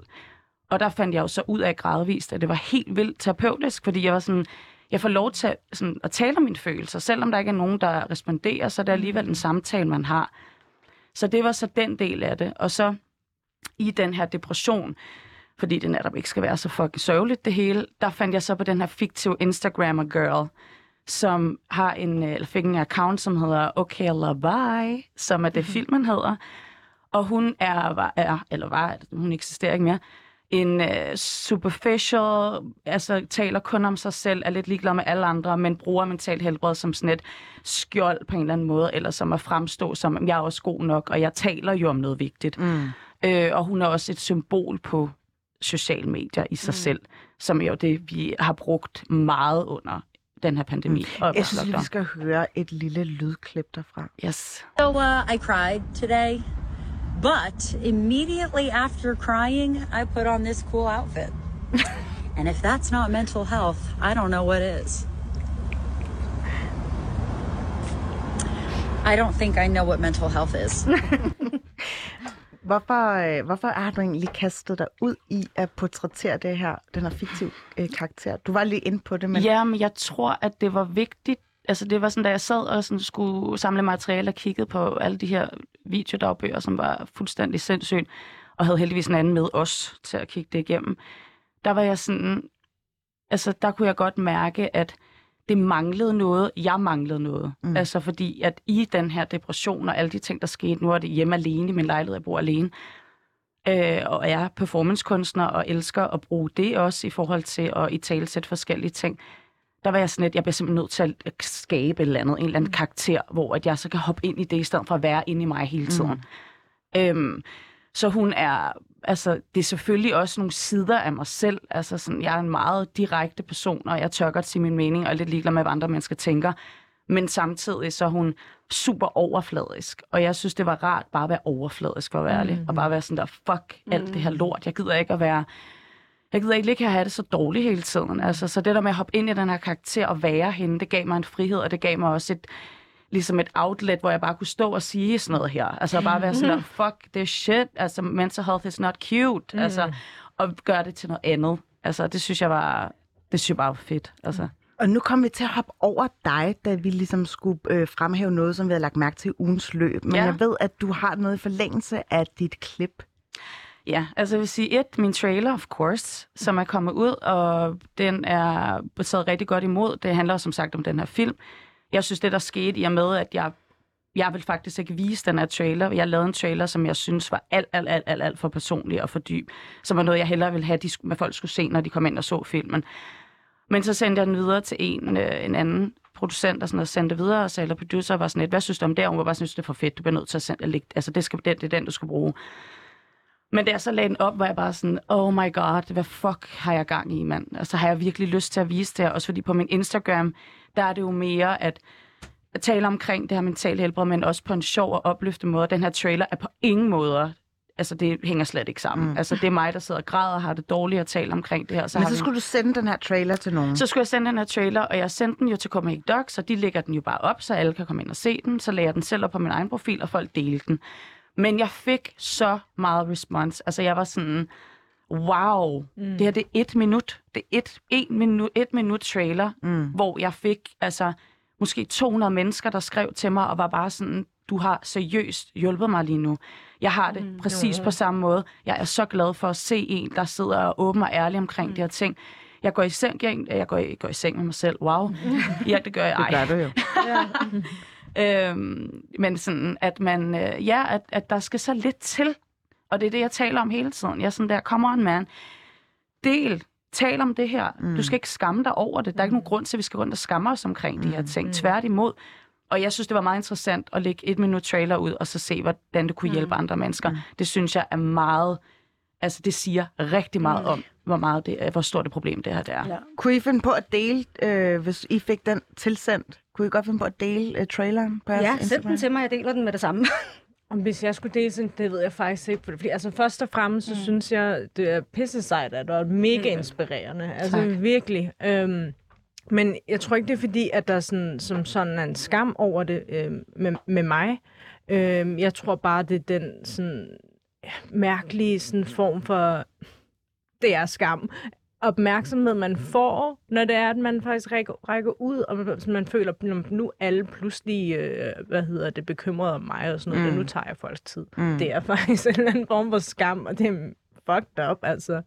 Og der fandt jeg jo så ud af gradvist, at det var helt vildt terapeutisk, fordi jeg var sådan, jeg får lov til sådan, at tale om mine følelser. Selvom der ikke er nogen, der responderer, så er det alligevel en samtale, man har. Så det var så den del af det. Og så i den her depression, fordi det netop ikke skal være så fucking sørgeligt det hele, der fandt jeg så på den her fiktive Instagrammer girl, som har en, øh, eller fik en account, som hedder Okay Labai, som er det Mhm. filmen hedder. Og hun er, var, er eller var, hun eksisterer ikke mere, en uh, superficial, altså taler kun om sig selv, er lidt ligeglad med alle andre, men bruger mentalt helbred som sådan et skjold på en eller anden måde, eller som at fremstå som, jeg er også god nok, og jeg taler jo om noget vigtigt. Mm. Øh, og hun er også et symbol på sociale medier i sig mm. selv, som er jo det, vi har brugt meget under den her pandemi. Mm. Og Jeg synes, vi skal høre et lille lydklip derfra. Yes. So uh, I cried today, but immediately after crying, I put on this cool outfit. and if that's not mental health, I don't know what is. I don't think I know what mental health is. Hvorfor, øh, hvorfor har du egentlig kastet dig ud i at portrættere det her, den her fiktive øh, karakter? Du var lige inde på det, men... Men... Ja, men jeg tror, at det var vigtigt altså det var sådan, da jeg sad og sådan skulle samle materiale og kiggede på alle de her videodagbøger, som var fuldstændig sindssygt, og havde heldigvis en anden med os til at kigge det igennem, der var jeg sådan, altså der kunne jeg godt mærke, at det manglede noget, jeg manglede noget. Mm. Altså fordi, at i den her depression og alle de ting, der skete, nu er det hjemme alene i min lejlighed, jeg bor alene, øh, og er performancekunstner og elsker at bruge det også i forhold til at i tale sætte forskellige ting. Der var jeg sådan lidt, jeg bliver simpelthen nødt til at skabe et eller andet, en eller anden karakter, hvor at jeg så kan hoppe ind i det, i stedet for at være inde i mig hele tiden. Mm. Øhm, så hun er, altså det er selvfølgelig også nogle sider af mig selv. Altså sådan, jeg er en meget direkte person, og jeg tør godt sige min mening, og er lidt ligeglad med, hvad andre mennesker tænker. Men samtidig så er hun super overfladisk, og jeg synes, det var rart bare at være overfladisk, for at være ærlig. Og bare være sådan der, fuck alt det her lort. Jeg gider ikke at være... Jeg gider ikke ligge og have det så dårligt hele tiden. Altså, så det der med at hoppe ind i den her karakter og være hende, det gav mig en frihed, og det gav mig også et, ligesom et outlet, hvor jeg bare kunne stå og sige sådan noget her. Altså bare være sådan fuck this shit, altså mental health is not cute, altså, og gøre det til noget andet. Altså det synes jeg var, det synes jeg bare var fedt, altså. Og nu kommer vi til at hoppe over dig, da vi ligesom skulle øh, fremhæve noget, som vi har lagt mærke til i ugens løb. Men Ja. jeg ved, at du har noget i forlængelse af dit klip. Ja, altså jeg vil sige et, min trailer, of course, som er kommet ud, og den er taget rigtig godt imod. Det handler som sagt om den her film. Jeg synes, det der skete i og med, at jeg, jeg vil faktisk ikke vise den her trailer. Jeg lavede en trailer, som jeg synes var alt, alt, alt, alt, alt for personlig og for dyb. Som var noget, jeg hellere ville have, de, skulle- at folk skulle se, når de kom ind og så filmen. Men så sendte jeg den videre til en, øh, en anden producent og sådan noget, sendte videre, og sagde, eller producer var sådan lidt, hvad synes du om det? Og hun var bare sådan, det er for fedt, du bliver nødt til at sende, at lægge, altså det, skal, det, det er den, du skal bruge. Men da jeg så lagde den op, var jeg bare sådan, oh my god, hvad fuck har jeg gang i, mand? Altså har jeg virkelig lyst til at vise det her, også fordi på min Instagram, der er det jo mere at, tale omkring det her mentale helbred, men også på en sjov og opløftende måde. Den her trailer er på ingen måder, altså det hænger slet ikke sammen. Mm. Altså det er mig, der sidder og græder og har det dårligt at tale omkring det her. Så Men så vi- skulle du sende den her trailer til nogen. så skulle jeg sende den her trailer, og jeg sendte den jo til Copenhagen Docs, så de lægger den jo bare op, så alle kan komme ind og se den. Så lagde jeg den selv op på min egen profil, og folk delte den. Men jeg fik så meget respons. Altså jeg var sådan, wow, mm. det her det er et minut. Det er et, et, minut, et minut trailer, mm. hvor jeg fik altså måske 200 mennesker, der skrev til mig, og var bare sådan, du har seriøst hjulpet mig lige nu. Jeg har det mm. præcis på samme måde. Jeg er så glad for at se en, der sidder og åben og ærlig omkring mm. de her ting. Jeg går i seng, jeg, jeg går i, går i seng med mig selv. Wow. Ja, det gør jeg. Det Ej. gør du jo. Øhm, men sådan, at man, øh, ja, at, at der skal så lidt til. Og det er det, jeg taler om hele tiden. Jeg er sådan der, come on man. Del, tal om det her. Mm. Du skal ikke skamme dig over det. Der er ikke nogen grund til, at vi skal rundt og skamme os omkring mm. de her ting. Tværtimod. Og jeg synes, det var meget interessant at lægge et minut trailer ud, og så se, hvordan det kunne hjælpe andre mennesker. Mm. Det synes jeg er meget, altså det siger rigtig meget om, hvor, meget det er, hvor stort et problem det her det er. Ja. Kunne I finde på at dele, øh, hvis I fik den tilsendt, kunne I godt finde på at dele øh, traileren på jeres Ja, send den til mig, jeg deler den med det samme. Om hvis jeg skulle dele sådan, det ved jeg faktisk ikke. Fordi, altså først og fremmest, så mm. synes jeg, det er pisse sejt, at det er mega inspirerende. Altså Tak. virkelig. Øhm, men jeg tror ikke, det er fordi, at der sådan, som sådan er en skam over det øhm, med, med mig. Øhm, jeg tror bare, det er den sådan, ja, mærkelige sådan, form for... Det er skam opmærksomhed, man får, når det er, at man faktisk rækker, rækker ud, og man, man føler, at nu alle pludselig, øh, hvad hedder det, bekymret om mig og sådan noget, mm. nu tager jeg folks tid. Mm. Det er faktisk en eller anden form for skam, og det er fucked up, altså.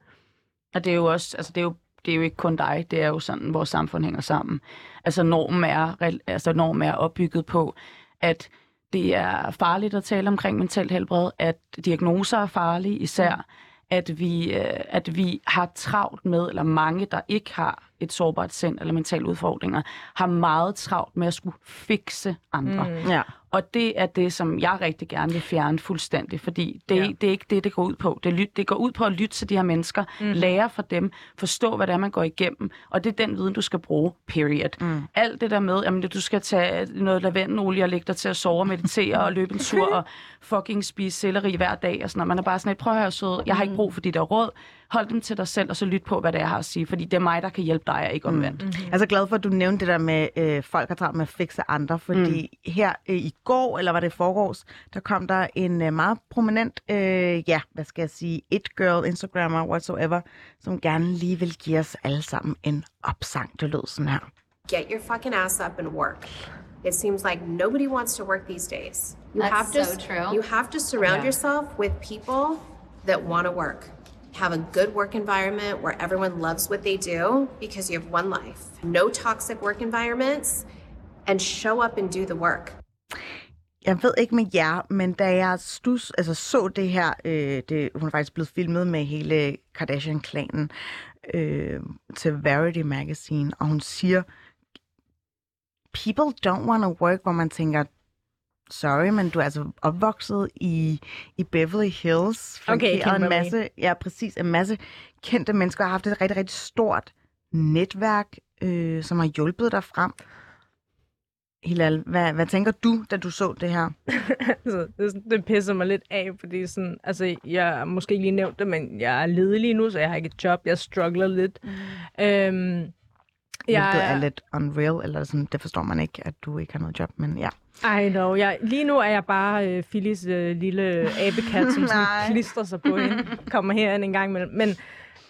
Og det er jo også, altså det er jo, det er jo ikke kun dig, det er jo sådan, vores samfund hænger sammen. Altså normen er, altså normen er opbygget på, at det er farligt at tale omkring mentalt helbred, at diagnoser er farlige især, at vi, øh, at vi har travlt med, eller mange, der ikke har et sårbart sind eller mentale udfordringer, har meget travlt med at skulle fikse andre. Mm. Ja. Og det er det, som jeg rigtig gerne vil fjerne fuldstændig, fordi det, Ja. det er ikke det, det går ud på. Det, lyt, det går ud på at lytte til de her mennesker, mm. lære fra dem, forstå, hvad det er, man går igennem, og det er den viden, du skal bruge, period. Mm. Alt det der med, at du skal tage noget lavendenolie og lægge dig til at sove og meditere og løbe en tur og fucking spise selleri hver dag og sådan noget. Man er bare sådan lidt, prøv at høre sød, jeg har ikke brug for de der råd. Hold dem til dig selv, og så lyt på, hvad det er, jeg har at sige, fordi det er mig, der kan hjælpe dig, og ikke omvendt. Mm. Jeg er så glad for, at du nævnte det der med, øh, folk har travlt med at fikse andre, fordi mm. her øh, i går, eller var det i forgårs, der kom der en øh, meget prominent, øh, ja, hvad skal jeg sige, it-girl, Instagrammer, whatsoever, som gerne lige vil give os alle sammen en opsang. Det lød sådan her. get your fucking ass up and work. It seems like nobody wants to work these days. You That's have to so true. you have to surround Yeah. yourself with people that want to work. Have a good work environment where everyone loves what they do because you have one life. No toxic work environments and show up and do the work. Jeg ved ikke med jer, men da jeg stus, altså så det her, øh, det, hun er faktisk blevet filmet med hele Kardashian-klanen øh, til Verity Magazine, og hun siger, people don't want to work, hvor man tænker, sorry, men du er altså opvokset i, i Beverly Hills, flankeret en Kimberly. masse, ja præcis, en masse kendte mennesker, og har haft et rigtig, rigtig stort netværk, øh, som har hjulpet dig frem. Hilal, hvad, hvad tænker du, da du så det her? altså, det, det pisser mig lidt af, fordi sådan, altså, jeg har måske ikke lige nævnt det, men jeg er ledig lige nu, så jeg har ikke et job. Jeg struggler lidt. Mm. Øhm, Hvilket er lidt unreal, eller sådan, det forstår man ikke, at du ikke har noget job, men ja. I know. Jeg, lige nu er jeg bare øh, Phyllis øh, lille abekat, som sådan klistrer sig på hende. Kommer herind en gang imellem. Men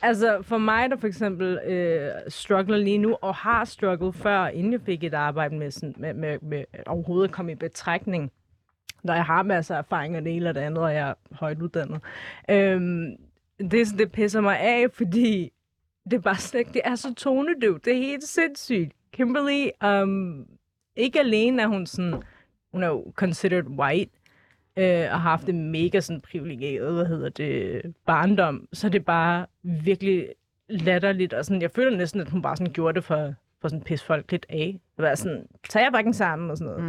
altså, for mig, der for eksempel øh, struggler lige nu, og har strugglet før, inden jeg fik et arbejde med, sådan, med, med, med overhovedet at komme i betragtning, når jeg har masser af erfaring og det ene og det andet, og jeg er højt uddannet. Øhm, det, det pisser mig af, fordi det er bare slet ikke, det er så tonedøvt. Det er helt sindssygt. Kimberly, um, ikke alene er hun sådan, hun er jo considered white, øh, og har haft det mega sådan privilegeret, hvad hedder det, barndom, så det er bare virkelig latterligt, og sådan, jeg føler næsten, at hun bare sådan gjorde det for, for sådan pisse folk lidt af. Det var sådan, tag jer bakken sammen og sådan noget.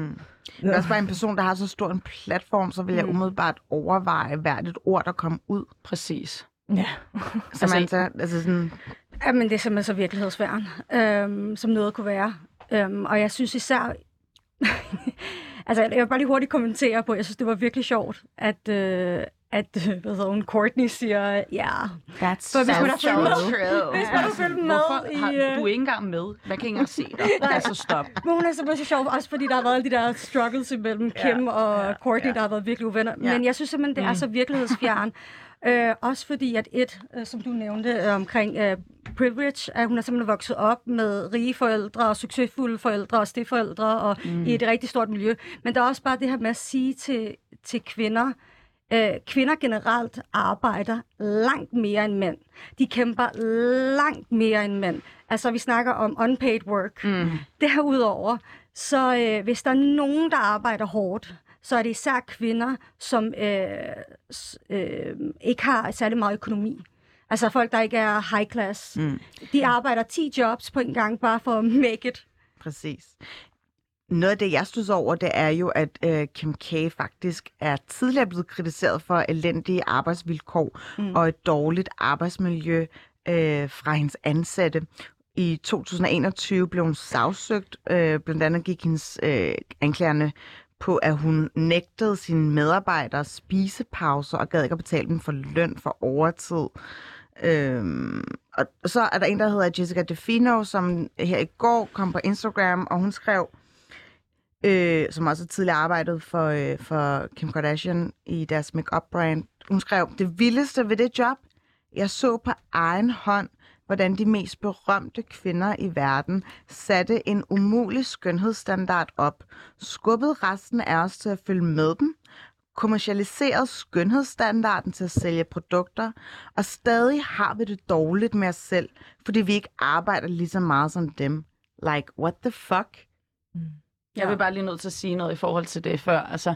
Mm. Er også bare en person, der har så stor en platform, så vil jeg Mm. umiddelbart overveje hvert et ord, der kommer ud. Præcis. Ja. Så Altså, man så, altså sådan, Jamen, det er simpelthen så virkelighedsfærden, øhm, som noget kunne være. Øhm, og jeg synes især... altså, jeg vil bare lige hurtigt kommentere på, jeg synes, det var virkelig sjovt, at, øh, at hvad hedder hun, Courtney siger, ja, that's For hvis man har so fulgt med- true. hvis man har fulgt med Hvorfor i... har, øh, du er ikke engang med? Man kan ikke engang se dig. altså stop. Men hun er simpelthen så sjov, også fordi der har været alle de der struggles imellem Kim og ja, Courtney, ja. der har været virkelig uvenner. Ja. Men jeg synes simpelthen, det er så virkelighedsfjern. Øh, også fordi, at et, øh, som du nævnte øh, omkring øh, privilege, at hun er simpelthen vokset op med rige forældre og succesfulde forældre og steforældre og mm. i et rigtig stort miljø. Men der er også bare det her med at sige til, til kvinder, øh, kvinder generelt arbejder langt mere end mænd. De kæmper langt mere end mænd. Altså, vi snakker om unpaid work. Mm. Derudover, så øh, hvis der er nogen, der arbejder hårdt, så er det især kvinder, som øh, øh, ikke har særlig meget økonomi. Altså folk, der ikke er high class. Mm. De arbejder 10 jobs på en gang, bare for at make it. Præcis. Noget af det, jeg synes over, det er jo, at øh, Kim K. faktisk er tidligere blevet kritiseret for elendige arbejdsvilkår mm. og et dårligt arbejdsmiljø øh, fra hendes ansatte. I 2021 blev hun sagsøgt. Øh, blandt andet gik hendes øh, anklagerne på, at hun nægtede sine medarbejdere spisepauser og gad ikke at betale dem for løn for overtid. Øhm, og så er der en, der hedder Jessica DeFino, som her i går kom på Instagram, og hun skrev, øh, som også tidligere arbejdet for, øh, for Kim Kardashian i deres makeup brand. Hun skrev, det vildeste ved det job, jeg så på egen hånd, hvordan de mest berømte kvinder i verden satte en umulig skønhedsstandard op, skubbede resten af os til at følge med dem, kommercialiserede skønhedsstandarden til at sælge produkter, og stadig har vi det dårligt med os selv, fordi vi ikke arbejder lige så meget som dem. Like, what the fuck? Jeg vil bare lige nødt til at sige noget i forhold til det før. Altså,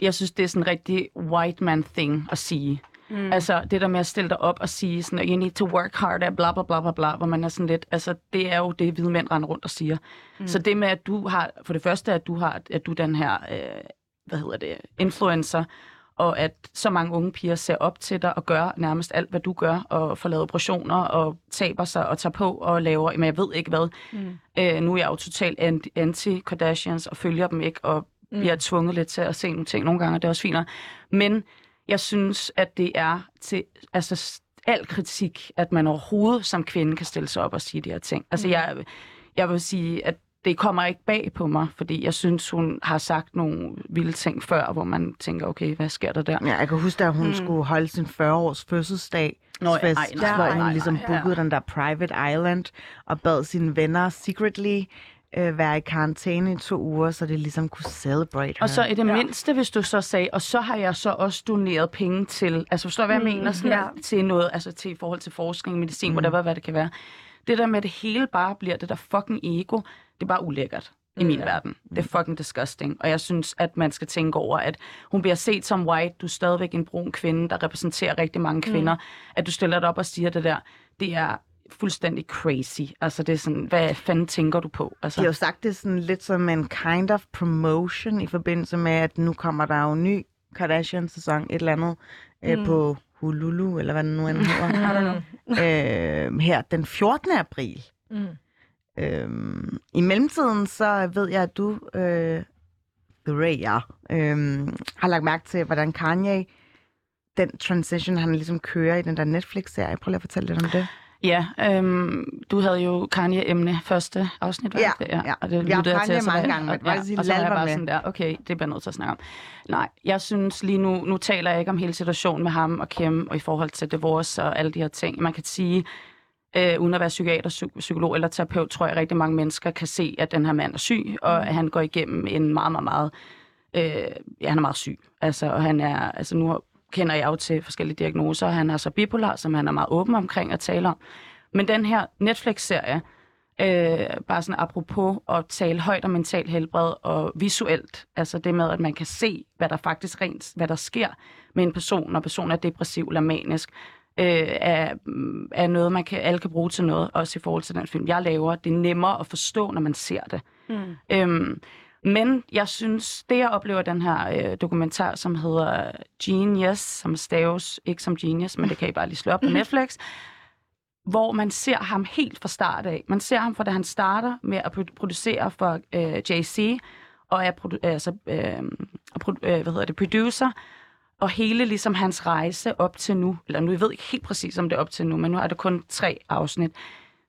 jeg synes, det er sådan en rigtig white man thing at sige. Mm. Altså, det der med at stille dig op og sige sådan, you need to work harder, bla bla bla bla bla, hvor man er sådan lidt, altså, det er jo det, hvide mænd render rundt og siger. Mm. Så det med, at du har, for det første, at du har, at du er den her, øh, hvad hedder det, influencer, og at så mange unge piger ser op til dig og gør nærmest alt, hvad du gør, og får lavet operationer og taber sig og tager på og laver, men jeg ved ikke hvad. Mm. Øh, nu er jeg jo totalt anti- anti-Kardashians og følger dem ikke, og mm. bliver tvunget lidt til at se nogle ting nogle gange, og det er også fint. Men jeg synes, at det er til altså, al kritik, at man overhovedet som kvinde kan stille sig op og sige de her ting. Altså, jeg, jeg vil sige, at det kommer ikke bag på mig, fordi jeg synes, hun har sagt nogle vilde ting før, hvor man tænker, okay, hvad sker der der? Ja, jeg kan huske, at hun mm. skulle holde sin 40-års fødselsdag, Nå, fest, ej, nej, hvor hun ligesom bookede ja. den der private island og bad sine venner secretly øh, være i karantæne i to uger, så det ligesom kunne celebrate Og så her. i det ja. mindste, hvis du så sagde, og så har jeg så også doneret penge til, altså forstår du, hvad jeg Mm, mener, sådan, ja. til noget, altså til i forhold til forskning, medicin, Mm. mm. whatever, hvad det kan være. Det der med, at det hele bare bliver det der fucking ego, det er bare ulækkert i min verden. Det er fucking disgusting. Og jeg synes, at man skal tænke over, at hun bliver set som white. Du er stadigvæk en brun kvinde, der repræsenterer rigtig mange kvinder. At du stiller dig op og siger det der, det er fuldstændig crazy. Altså det er sådan, hvad fanden tænker du på? Altså, De har jo sagt det sådan lidt som en kind of promotion i forbindelse med, at nu kommer der jo en ny Kardashian-sæson, et eller andet, mm. øh, på Hululu, eller hvad den nu end hedder, øh, her den 14. april. Mm. Øhm, I mellemtiden, så ved jeg, at du, øh, Raya, øhm, har lagt mærke til, hvordan Kanye, den transition, han ligesom kører i den der Netflix-serie. Prøv lige at fortælle lidt om det. Ja, øhm, du havde jo Kanye-emne første afsnit, var Ja, det? ja. Og det Jeg har lyttede Kanye til, og så mange jeg- gange, og, ja, lige og så var jeg bare med. sådan der, okay, det bliver jeg nødt til at snakke om. Nej, jeg synes lige nu, nu taler jeg ikke om hele situationen med ham og Kim, og i forhold til divorce og alle de her ting. Man kan sige, øh, uden at være psykiater, psy- psykolog eller terapeut, tror jeg, at rigtig mange mennesker kan se, at den her mand er syg, og Mm. at han går igennem en meget, meget, meget... Øh, ja, han er meget syg. Altså, og han er... Altså, nu kender jeg jo til forskellige diagnoser, han er så bipolar, som han er meget åben omkring at tale om. Men den her Netflix-serie, øh, bare sådan apropos at tale højt om mental helbred og visuelt, altså det med, at man kan se, hvad der faktisk rent, hvad der sker med en person, når personen er depressiv eller manisk, øh, er, mm, er noget, man kan, alle kan bruge til noget, også i forhold til den film, jeg laver. Det er nemmere at forstå, når man ser det. Mm. Øhm, men jeg synes, det jeg oplever den her øh, dokumentar, som hedder Genius, som staves ikke som Genius, men det kan I bare lige slå op på Netflix, hvor man ser ham helt fra start af. Man ser ham fra da han starter med at produ- producere for øh, JC, og er produ- altså, øh, og produ- øh, hvad hedder det, producer, og hele ligesom hans rejse op til nu, eller nu jeg ved ikke helt præcis, om det er op til nu, men nu er det kun tre afsnit.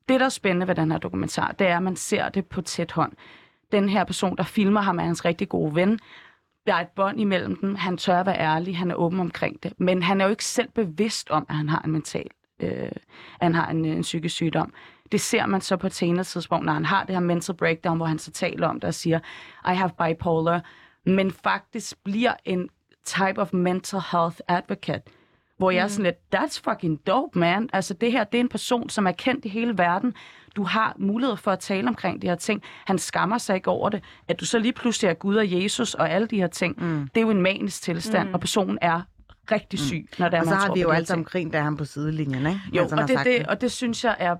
Det, der er spændende ved den her dokumentar, det er, at man ser det på tæt hånd. Den her person, der filmer ham, er hans rigtig gode ven. Der er et bånd imellem dem. Han tør at være ærlig. Han er åben omkring det. Men han er jo ikke selv bevidst om, at han har en mental, øh, han har en, en psykisk sygdom. Det ser man så på et senere tidspunkt, når han har det her mental breakdown, hvor han så taler om det og siger, I have bipolar, men faktisk bliver en type of mental health advocate, hvor jeg er sådan lidt, that's fucking dope, man. Altså det her, det er en person, som er kendt i hele verden. Du har mulighed for at tale omkring de her ting. Han skammer sig ikke over det. At du så lige pludselig er Gud og Jesus og alle de her ting, mm. det er jo en manisk tilstand, mm. og personen er rigtig syg, når det er, Og så har vi jo de her alle sammen ting. grint af ham på sidelinjen, ikke? Jo, har og det, det, og det synes jeg er...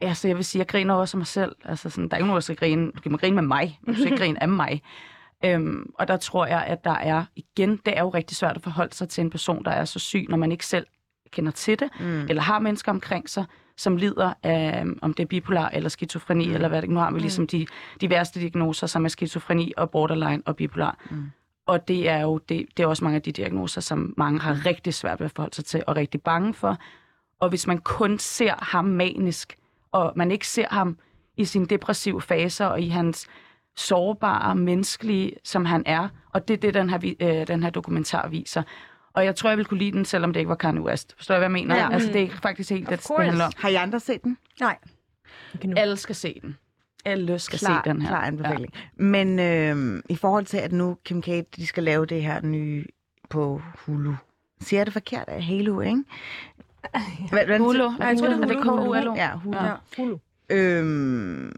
Altså, jeg vil sige, jeg griner også af mig selv. Altså, sådan, der er ikke nogen, der skal grine. Du kan grine med mig, men du skal ikke grine af mig. Øhm, og der tror jeg, at der er, igen, det er jo rigtig svært at forholde sig til en person, der er så syg, når man ikke selv kender til det, mm. eller har mennesker omkring sig, som lider af, om det er bipolar eller skizofreni, mm. eller hvad det nu har vi ligesom de, de værste diagnoser, som er skizofreni og borderline og bipolar. Mm. Og det er jo det, det er også mange af de diagnoser, som mange har rigtig svært ved at forholde sig til, og rigtig bange for. Og hvis man kun ser ham manisk, og man ikke ser ham i sine depressive faser og i hans sårbare, menneskelige, som han er, og det er det, den her, øh, den her dokumentar viser. Og jeg tror, jeg ville kunne lide den, selvom det ikke var Kanye West. Forstår jeg, hvad jeg mener? Ja. Ja. Altså, det er faktisk helt det, det handler om. Har I andre set den? Nej. Alle skal se den. Alle skal Klar, se den her. klar anbefaling. Ja. Men øh, i forhold til, at nu Kim K, de skal lave det her nye på Hulu. Siger jeg det forkert? Er Halo, ikke? Hvad, hvad, Hulu. hvad- Jeg tror, det er er det H-U-L-U. Ja, Hulu. Ja. Ja. Hulu. Øhm,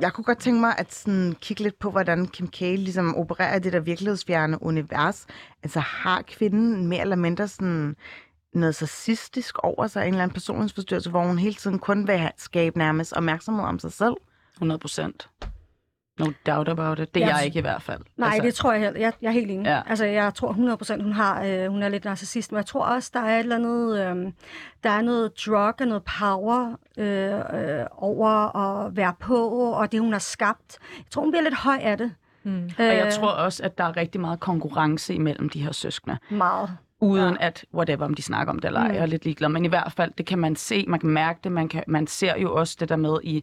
jeg kunne godt tænke mig at sådan, kigge lidt på, hvordan Kim K ligesom opererer i det der virkelighedsfjerne univers. Altså har kvinden mere eller mindre sådan noget sarcistisk over sig, en eller anden personlighedsforstyrrelse, hvor hun hele tiden kun vil skabe nærmest opmærksomhed om sig selv? 100 procent. No doubt about it. Det er Jeg- jeg ikke i hvert fald. Nej, altså, det tror jeg heller. Jeg, jeg er helt enig. Ja. Altså, jeg tror 100% hun har, øh, hun er lidt narcissist, men jeg tror også, der er et eller andet, øh, der er noget drug og noget power øh, øh, over at være på, og det hun har skabt. Jeg tror, hun bliver lidt høj af det. Mm. Og jeg tror også, at der er rigtig meget konkurrence imellem de her søskende. Meget. Uden ja. at, whatever, om de snakker om det eller ej, Mm. jeg er lidt ligeglad. Men i hvert fald, det kan man se, man kan mærke det, man, kan, man ser jo også det der med i,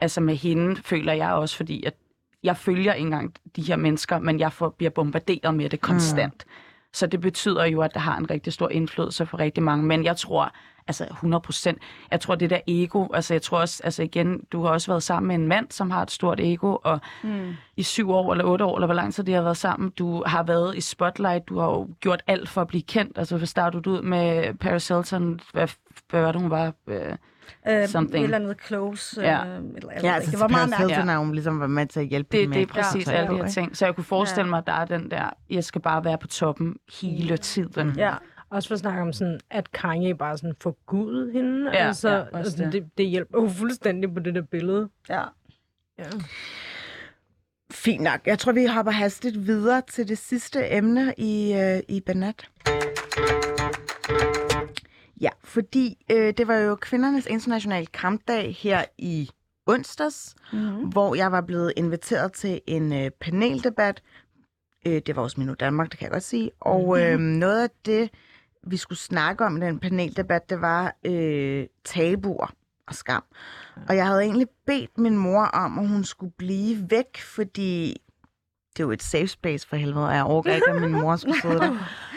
altså med hende føler jeg også, fordi at jeg følger ikke engang de her mennesker, men jeg får, bliver bombarderet med det konstant. Mm. Så det betyder jo, at der har en rigtig stor indflydelse for rigtig mange. Men jeg tror, altså 100 procent, jeg tror det der ego, altså jeg tror også, altså igen, du har også været sammen med en mand, som har et stort ego, og mm. i syv år eller otte år, eller hvor lang tid de har været sammen, du har været i spotlight, du har jo gjort alt for at blive kendt. Altså, hvad startede du ud med Paris Hilton? Hvad, hvad var det, hun var? Øh, Øh, Something. Et eller andet close. Ja. Øh, eller, Ja, altså, det var meget mærkeligt. Er jo ligesom været med til at hjælpe Det, dem det er med præcis tøj alle de her ting. Så jeg kunne forestille Ja. mig, at der er den der, jeg skal bare være på toppen hele tiden. Ja. Også for at snakke om sådan, at Kanye bare sådan forgud hende. Ja, altså, ja, altså det. det. Det, hjælper jo fuldstændig på det der billede. ja. Ja. Fint nok. Jeg tror, vi hopper hastigt videre til det sidste emne i, øh, i Banat. Ja, fordi øh, det var jo kvindernes internationale kampdag her i onsdags, Mm-hmm. hvor jeg var blevet inviteret til en øh, paneldebat. Øh, det var også Minu Danmark, det kan jeg godt sige. Og øh, noget af det, vi skulle snakke om i den paneldebat, det var øh, tabuer og skam. Og jeg havde egentlig bedt min mor om, at hun skulle blive væk, fordi det er jo et safe space for helvede, og jeg overgår ikke, at min mor skulle sidde der.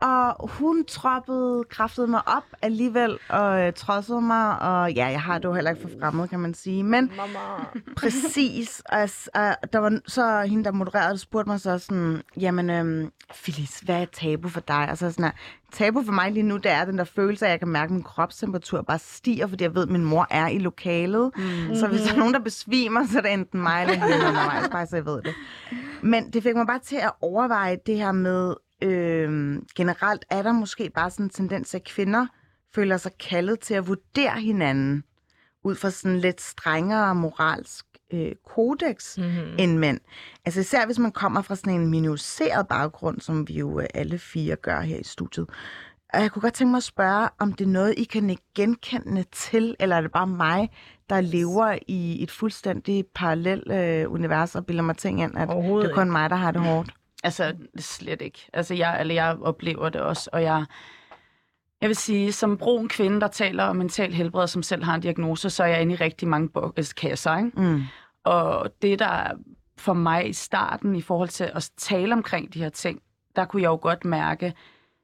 Og hun troppede kraftet mig op alligevel, og øh, trodsede mig, og ja, jeg har det jo heller ikke for fremmed, kan man sige. Men Mama. Præcis. Og, og der var så hende, der modererede, spurgte mig så sådan, jamen, øhm, Phyllis, hvad er tabu for dig? Og så sådan her, tabu for mig lige nu, det er den der følelse af, at jeg kan mærke, at min kropstemperatur bare stiger, fordi jeg ved, at min mor er i lokalet. Mm. Så hvis der er nogen, der besvimer, så er det enten mig eller hende undervejs, bare så jeg ved det. Men det fik mig bare til at overveje det her med, øhm, generelt er der måske bare sådan en tendens, at kvinder føler sig kaldet til at vurdere hinanden ud fra sådan lidt strengere moralsk øh, kodex Mm-hmm. end mænd. Altså især hvis man kommer fra sådan en minoriseret baggrund, som vi jo øh, alle fire gør her i studiet. Og jeg kunne godt tænke mig at spørge, om det er noget, I kan ikke genkende til, eller er det bare mig, der lever i et fuldstændig parallelt øh, univers og bilder mig ting ind, at det er kun mig, der har det hårdt? Altså, er slet ikke. Altså, jeg, eller jeg oplever det også, og jeg, jeg vil sige, som brun kvinde, der taler om mental helbred, som selv har en diagnose, så er jeg inde i rigtig mange bok- kasser, ikke? Mm. Og det, der for mig i starten, i forhold til at tale omkring de her ting, der kunne jeg jo godt mærke,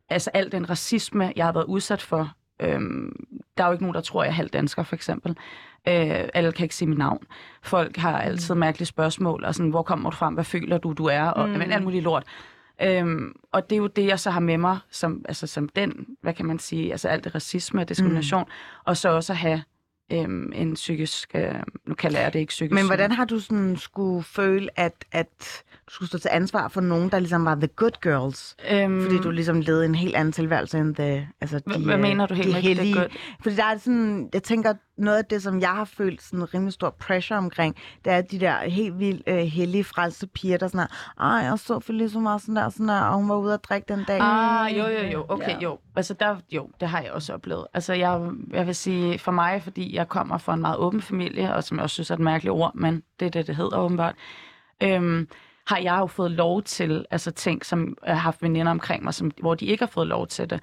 altså al den racisme, jeg har været udsat for. Øhm, der er jo ikke nogen, der tror, jeg er halv dansker, for eksempel. Øh, alle kan ikke sige mit navn. Folk har altid mærkelige spørgsmål, og sådan, hvor kommer du frem, hvad føler du, du er, og mm. men, alt muligt lort. Øhm, og det er jo det, jeg så har med mig, som, altså, som den, hvad kan man sige, altså alt det racisme og diskrimination, mm. og så også at have øhm, en psykisk, øh, nu kalder jeg det ikke psykisk. Men hvordan har du sådan skulle føle, at, at du skulle stå til ansvar for nogen, der ligesom var the good girls? øhm, Fordi du ligesom levede en helt anden tilværelse end the, altså de, Hvad- øh, mener du helt de hellige. good? Fordi der er sådan, jeg tænker, noget af det, som jeg har følt sådan rimelig stor pressure omkring, det er de der helt vildt øh, hellige frelste piger, der sådan er, ej, jeg så for ligesom meget sådan der, sådan der, og hun var ude at drikke den dag. Ah, jo, jo, jo. Okay, ja. jo. Altså, der, jo, det har jeg også oplevet. Altså, jeg, jeg vil sige, for mig, fordi jeg kommer fra en meget åben familie, og som jeg også synes er et mærkeligt ord, men det er det, det hedder åbenbart, øhm, har jeg jo fået lov til, altså ting, som jeg har haft veninder omkring mig, som, hvor de ikke har fået lov til det.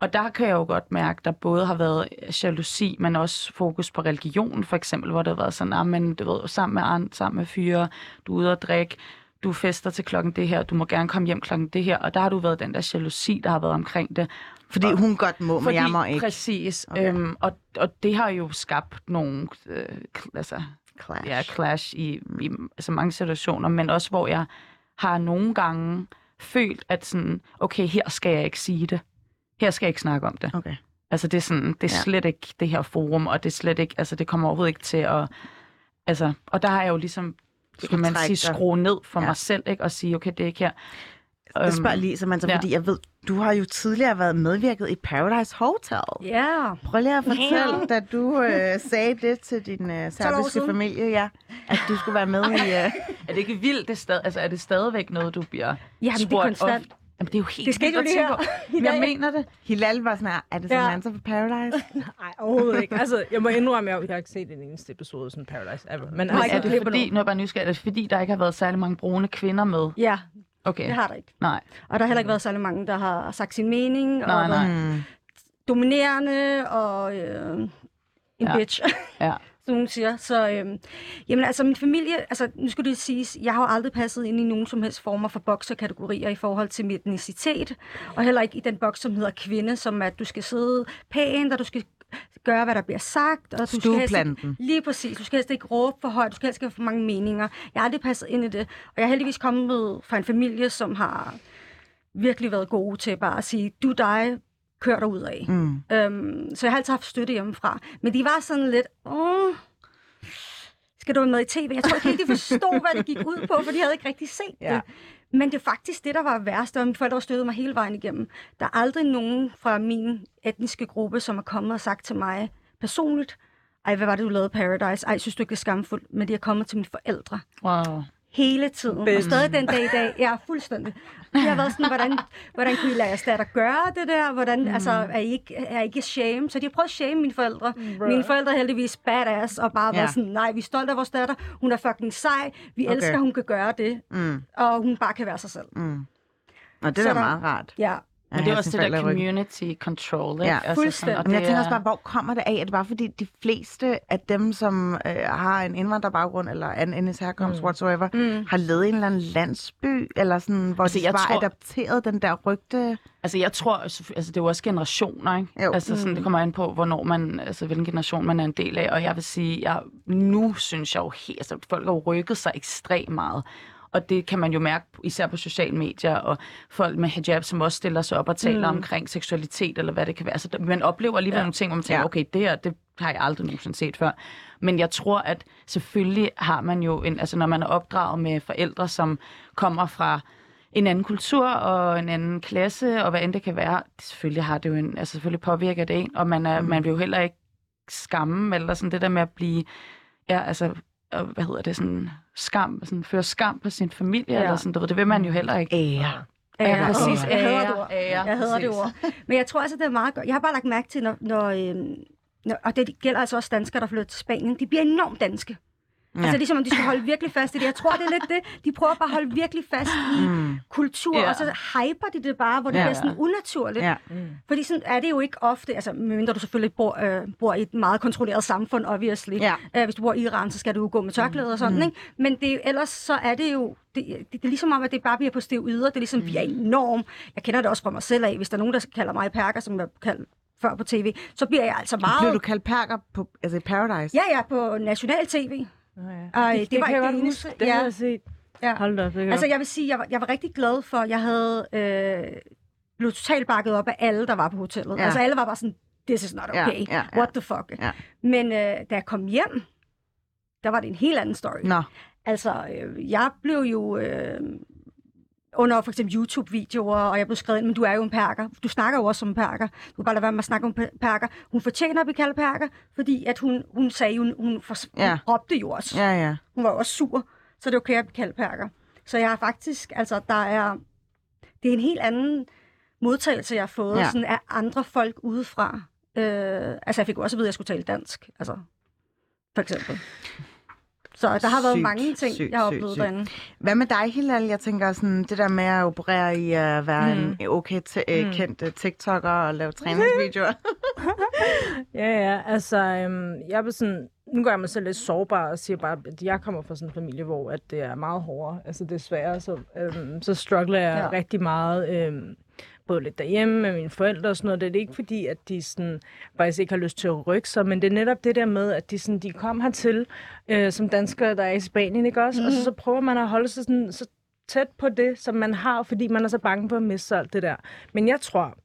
Og der kan jeg jo godt mærke, der både har været jalousi, men også fokus på religion, for eksempel, hvor det har været sådan, ah, men du ved, sammen med andre, sammen med fyre, du er ude og drikke, du fester til klokken det her, du må gerne komme hjem klokken det her, og der har du været den der jalousi, der har været omkring det. Fordi hun godt må, men Fordi, jeg må ikke. Præcis, Okay. øhm, og, og det har jo skabt nogle øh, altså, Clash. ja, clash i, i altså mange situationer, men også hvor jeg har nogle gange følt, at sådan, okay, her skal jeg ikke sige det. Her skal jeg ikke snakke om det. Okay. Altså det er sådan, det er Ja. slet ikke det her forum, og det er slet ikke, altså det kommer overhovedet ikke til at, altså, og der har jeg jo ligesom, kan man sige, skrue ned for ja. mig selv, ikke, og sige, okay, det er ikke her. Jeg spørger Øhm, lige, Samantha, ja. fordi jeg ved, du har jo tidligere været medvirket i Paradise Hotel. Ja. Prøv lige at fortælle, da du øh, sagde det til din øh, serbiske familie, ja, at du skulle være med i... Øh, Er det ikke vildt? Det er, stad, altså, er det stadigvæk noget, du bliver Jamen, det er spurgt konstant. Om? Jamen, det er jo helt Det skete vildt jo at lige tænke jeg mener det. Hilal var sådan her, er det Ja. Samantha fra Paradise? Nej, overhovedet ikke. Altså, jeg må indrømme, at jeg, jeg har ikke set en eneste episode af sådan Paradise ever. Men Nej, altså, er det fordi, nu er jeg bare nysgerrig, er det fordi, der ikke har været særlig mange brune kvinder med? Ja, Okay, det har der ikke. nej. Og der har heller ikke været særlig mange, der har sagt sin mening. Nej, og nej. været dominerende og øh, en Ja. bitch. Ja. som nogen siger. Så, øhm, jamen altså, min familie, altså, nu skulle det siges, jeg har jo aldrig passet ind i nogen som helst former for bokserkategorier i forhold til min etnicitet, og heller ikke i den boks, som hedder kvinde, som at du skal sidde pænt, og du skal gøre, hvad der bliver sagt. Og du skal helst, Stueplanten. lige præcis. Du skal helst ikke råbe for højt. Du skal helst ikke have for mange meninger. Jeg har aldrig passet ind i det. Og jeg er heldigvis kommet fra en familie, som har virkelig været gode til bare at sige, du dig, kør dig ud af. Mm. Øhm, så jeg har altid haft støtte hjemmefra. Men de var sådan lidt, åh, skal du med i tv? Jeg tror ikke de forstod, hvad det gik ud på, for de havde ikke rigtig set Ja. det. Men det er faktisk det, der var værst, og mine forældre har mig hele vejen igennem. Der er aldrig nogen fra min etniske gruppe, som er kommet og sagt til mig personligt, ej, hvad var det, du lavede Paradise? Ej, synes du ikke, det er skamfuldt? Men de er kommet til mine forældre Wow hele tiden. Og Bedst. stadig den dag i dag, jeg er fuldstændig. Jeg har været sådan, hvordan, hvordan kunne I lade jeres datter gøre det der? Hvordan, mm. altså, er I ikke, er I ikke shame? Så de har prøvet at shame mine forældre. Bruh. Mine forældre er heldigvis badass, og bare Ja. været sådan, nej, vi er stolte af vores datter. Hun er fucking sej. Vi Okay. elsker, at hun kan gøre det. Mm. Og hun bare kan være sig selv. Mm. Og det er da meget rart. Ja. Men det er også det der community control, ikke? Ja, altså fuldstændig. og Men jeg tænker er- også bare, hvor kommer det af? Er det bare fordi de fleste af dem, som øh, har en indvandrerbaggrund eller anden etnisk herkomst, mm. whatsoever, Mm. har levet i en eller anden landsby, eller sådan, hvor Altså, de jeg bare tror- adapteret den der rygte? Altså, jeg tror, altså det er jo også generationer, ikke? Jo. Altså, sådan, det kommer an på, hvornår man, altså, hvilken generation man er en del af. Og jeg vil sige, jeg, nu synes jeg jo helt, altså, folk har rykket sig ekstremt meget. Og det kan man jo mærke, især på sociale medier, og folk med hijab, som også stiller sig op og taler mm. omkring seksualitet, eller hvad det kan være. Så der- man oplever alligevel ja. nogle ting, hvor man tænker, ja. okay, det her, det har jeg aldrig nogensinde set før. Men jeg tror, at selvfølgelig har man jo, en, altså når man er opdraget med forældre, som kommer fra en anden kultur og en anden klasse, og hvad end det kan være, selvfølgelig har det jo en, altså selvfølgelig påvirker det en, og man, er, mm. man vil jo heller ikke skamme, eller sådan det der med at blive, ja, altså, øh, hvad hedder det, sådan skam, sådan føre skam på sin familie, ja. eller sådan, du ved, det vil man jo heller ikke. Ære. Ja, præcis. Jeg hader det Ære, ord. ære, Jeg hader det ord. Men jeg tror altså, det er meget godt. Jeg har bare lagt mærke til, når, når, øhm, når og det gælder altså også danskere, der flytter til Spanien, de bliver enormt danske. Ja. Altså ligesom om de skal holde virkelig fast i det. Jeg tror, det er lidt det. De prøver bare at holde virkelig fast i Mm. kultur, Ja. og så hyper de det bare, hvor det Ja. bliver sådan unaturligt. Ja. Fordi sådan er det jo ikke ofte, altså medmindre du selvfølgelig bor, øh, bor i et meget kontrolleret samfund, obviously. Ja. Øh, hvis du bor i Iran, så skal du jo gå med tørklæde og sådan, mm. ikke? Men det, ellers så er det jo, det, det, det er ligesom om, at det bare bliver på stiv yder. Det er ligesom, mm. vi er enorm. Jeg kender det også fra mig selv af. Hvis der er nogen, der kalder mig perker, som jeg kaldt før på tv, så bliver jeg altså meget... Blev du kaldt perker på, altså Paradise? Ja, ja, på national tv. Ja. Ej, det, det det, var kan jeg ikke godt huske. Det Ja. jeg set. Ja. Hold da op, det Altså, jeg vil sige, jeg var, jeg var rigtig glad for, jeg havde øh, blev totalt bakket op af alle, der var på hotellet. Ja. Ja. Altså, alle var bare sådan, this is not Ja, okay. ja, ja. What the fuck? Ja. Men øh, da jeg kom hjem, der var det en helt anden story. Nå, Altså, øh, jeg blev jo øh, under for eksempel YouTube-videoer, og jeg blev skrevet ind, men du er jo en perker. Du snakker jo også som en perker. Du kan bare lade være med at snakke om pe- perker. Hun fortjener at blive kaldt perker, fordi at hun, hun sagde jo, hun, for, Ja. hun råbte jo også. ja, ja. Hun var jo også sur, så det er okay at blive kaldt perker. Så jeg har faktisk, altså der er, det er en helt anden modtagelse, jeg har fået ja. sådan af andre folk udefra. Øh, altså jeg fik jo også at vide, at jeg skulle tale dansk, altså for eksempel. Så der har været Sygt, mange ting, sygt, jeg har oplevet sygt. derinde. Hvad med dig, Hilal? Jeg tænker sådan, det der med at operere i at være mm. en okay t- mm. kendt uh, TikToker og lave træningsvideoer. Ja, ja, altså, øhm, jeg vil sådan, nu gør jeg mig selv lidt sårbar og siger bare, at jeg kommer fra sådan en familie, hvor at det er meget hårdere. Altså desværre, så, øhm, så struggler jeg ja. rigtig meget, øhm, både lidt derhjemme med mine forældre og sådan noget. Det er ikke fordi, at de sådan, faktisk ikke har lyst til at rykke sig, men det er netop det der med, at de, sådan, de kom hertil øh, som danskere, der er i Spanien, ikke også? Mm-hmm. Og så, så prøver man at holde sig sådan, så tæt på det, som man har, fordi man er så bange for at miste alt det der. Men jeg tror,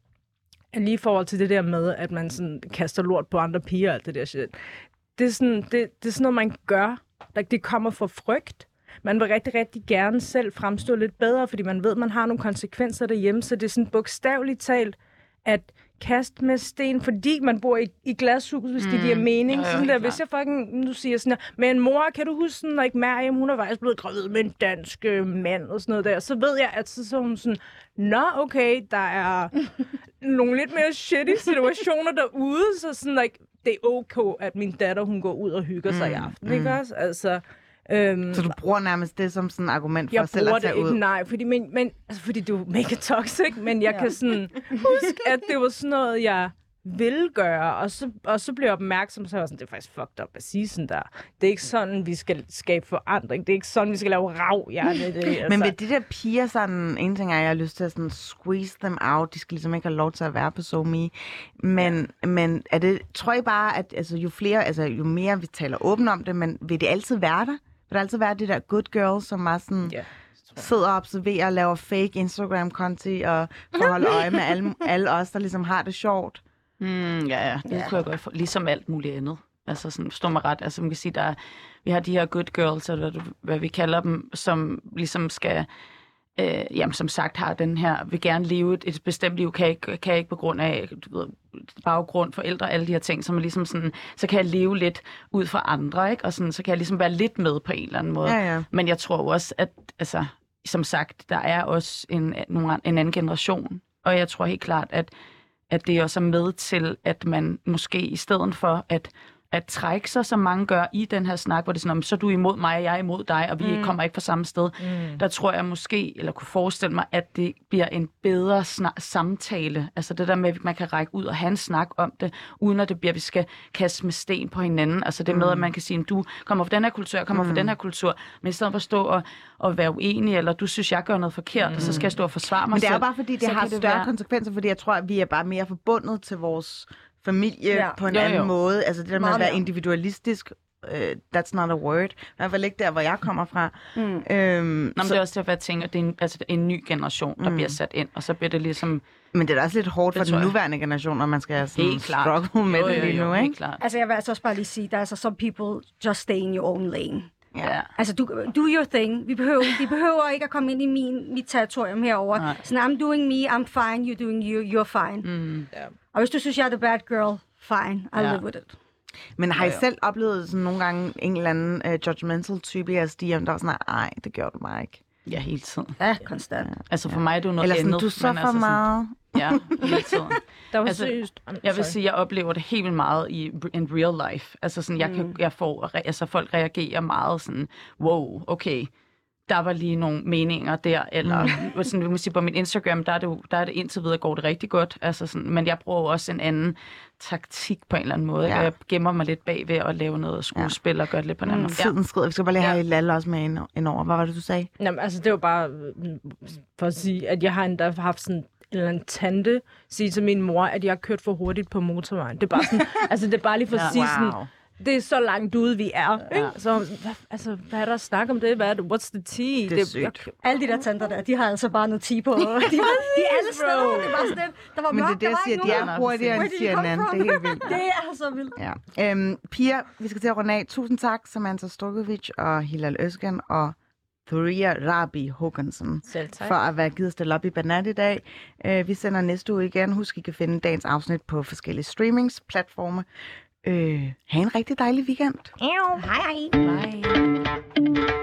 lige i forhold til det der med, at man sådan kaster lort på andre piger og alt det der shit, det er sådan, det, det er sådan noget, man gør. Det kommer fra frygt. Man vil rigtig, rigtig gerne selv fremstå lidt bedre, fordi man ved, at man har nogle konsekvenser derhjemme. Så det er sådan bogstaveligt talt at kaste med sten, fordi man bor i, i glashus, hvis mm. det giver mening. Ja, ja, sådan der, hvis jeg fucking, nu siger sådan her, men mor, kan du huske sådan, like Mariam, hun er faktisk blevet gravid med en dansk øh, mand og sådan noget der. Så ved jeg, at så, så hun sådan, nå, okay, der er nogle lidt mere shitty situationer derude, så sådan, like, det er okay, at min datter, hun går ud og hygger sig i aften, ikke også? Altså, øhm, Så du bruger nærmest det som sådan et argument for jeg selv bruger at tage det ikke, ud? nej, fordi, men, men, altså, fordi du er mega toxic, men jeg ja. kan sådan huske, at det var sådan noget, jeg vil gøre, og så, og så bliver jeg opmærksom, så er jeg sådan, det er faktisk fucked up at sige sådan der. Det er ikke sådan, vi skal skabe forandring. Det er ikke sådan, vi skal lave rav. Ja, det, det, altså. Men ved de der piger, sådan, en ting er, at jeg har lyst til at sådan squeeze them out. De skal ligesom ikke have lov til at være på SoMe. Men, ja. men er det, tror jeg bare, at altså, jo flere, altså, jo mere vi taler åbent om det, men vil det altid være der? Vil der altid være de der good girls, som er sådan... Ja. sidder og observerer og laver fake Instagram-konti og får holde øje med alle, alle os, der ligesom har det sjovt. Mm, ja, ja, det ja. kunne jeg godt for, ligesom alt muligt andet. Altså sådan, forstå mig ret, altså man kan sige, der er, vi har de her good girls, eller hvad, hvad vi kalder dem, som ligesom skal, øh, jamen som sagt har den her, vil gerne leve et, et bestemt liv, kan ikke, kan ikke på grund af du ved, baggrund, forældre, alle de her ting, som er ligesom sådan, så kan jeg leve lidt ud fra andre, ikke? Og sådan, så kan jeg ligesom være lidt med på en eller anden måde. Ja, ja. Men jeg tror også, at altså, som sagt, der er også en, nogle, en anden generation, og jeg tror helt klart, at at det også er med til, at man måske i stedet for at at trække sig, som mange gør i den her snak, hvor det er sådan, om, så er du imod mig, og jeg er imod dig, og vi mm. kommer ikke fra samme sted. Mm. Der tror jeg måske, eller kunne forestille mig, at det bliver en bedre samtale. Altså det der med, at man kan række ud og have en snak om det, uden at det bliver, at vi skal kaste med sten på hinanden. Altså det med, at man kan sige, at du kommer fra den her kultur, jeg kommer mm. fra den her kultur, men i stedet for at stå og, og være uenig, eller du synes, jeg gør noget forkert, mm. og så skal jeg stå og forsvare mig Men det er selv. bare fordi, det har det større være- konsekvenser, fordi jeg tror, at vi er bare mere forbundet til vores familie Ja. på en Jo, anden jo. måde. Altså det der med Meget at være mere. individualistisk, uh, that's not a word. I hvert fald ikke der, hvor jeg kommer fra. Mm. Øhm, Nå, men så, det er også derfor, jeg tænker, at det er en, altså, en ny generation, der mm. bliver sat ind, og så bliver det ligesom men det er da også lidt hårdt for den nuværende generation, når man skal sådan helt klart. struggle med jo, det jo, lige jo, nu, helt ikke? klart. Altså, jeg vil altså også bare lige sige, der er altså some people just stay in your own lane. Ja. Altså, du, do your thing. Vi behøver, de behøver ikke at komme ind i min, mit territorium herover. Nej. Så I'm doing me, I'm fine, you're doing you, you're fine. Mm. Og hvis du synes, jeg er the bad girl, fine, I'll Ja. live with it. Men har I Jo, jo. selv oplevet sådan nogle gange en eller anden uh, judgmental type i jeres DM, der var sådan, nej, det gjorde du mig ikke. Ja, hele tiden. Ja, konstant. Altså for mig er det jo noget Eller sådan, andet. du så for altså meget. Sådan, ja, hele tiden. Der var Altså, seriøst... Jeg vil sige, jeg oplever det helt vildt meget i in real life. Altså sådan, jeg, kan, jeg får, altså folk reagerer meget sådan, wow, okay, der var lige nogle meninger der, eller mm. sådan, må sige, på min Instagram, der er, det, jo- der er det indtil videre går det rigtig godt, altså sådan, men jeg bruger også en anden taktik på en eller anden måde. Ja. Ja. Jeg gemmer mig lidt bag ved at lave noget skuespil og gøre det lidt på en anden måde. Tiden skrider. Vi skal bare lige have Lalle også med ind, over. Hvad var det, du sagde? Jamen, altså, det var bare øh, for at sige, at jeg har endda haft sådan en eller anden tante sige til min mor, at jeg har kørt for hurtigt på motorvejen. Det er bare sådan, altså det er bare lige for at Ja. sige sådan, Wow. Det er så langt ude, vi er. Ja. Ikke? Så hvad, altså, hvad er der at snakke om det? Hvad er det? What's the tea? Det er sygt. Alle de der tanter der, de har altså bare noget ti på. De, de er alle steder. Det var sådan, lidt- der var Men det er mørkt, det, der jeg siger. De er hurtigere end CNN. come Det er helt vildt. Det er så vildt. Ja. Øhm, piger, vi skal til at runde af. Tusind tak, Samantha Sturkovic og Hilal Özgen og Thuria Rabi tak. for at være givet stille op i Banat i dag. Øh, vi sender næste uge igen. Husk, I kan finde dagens afsnit på forskellige streamingsplatforme. Øh, ha' en rigtig dejlig weekend. Hej, hej. Bye.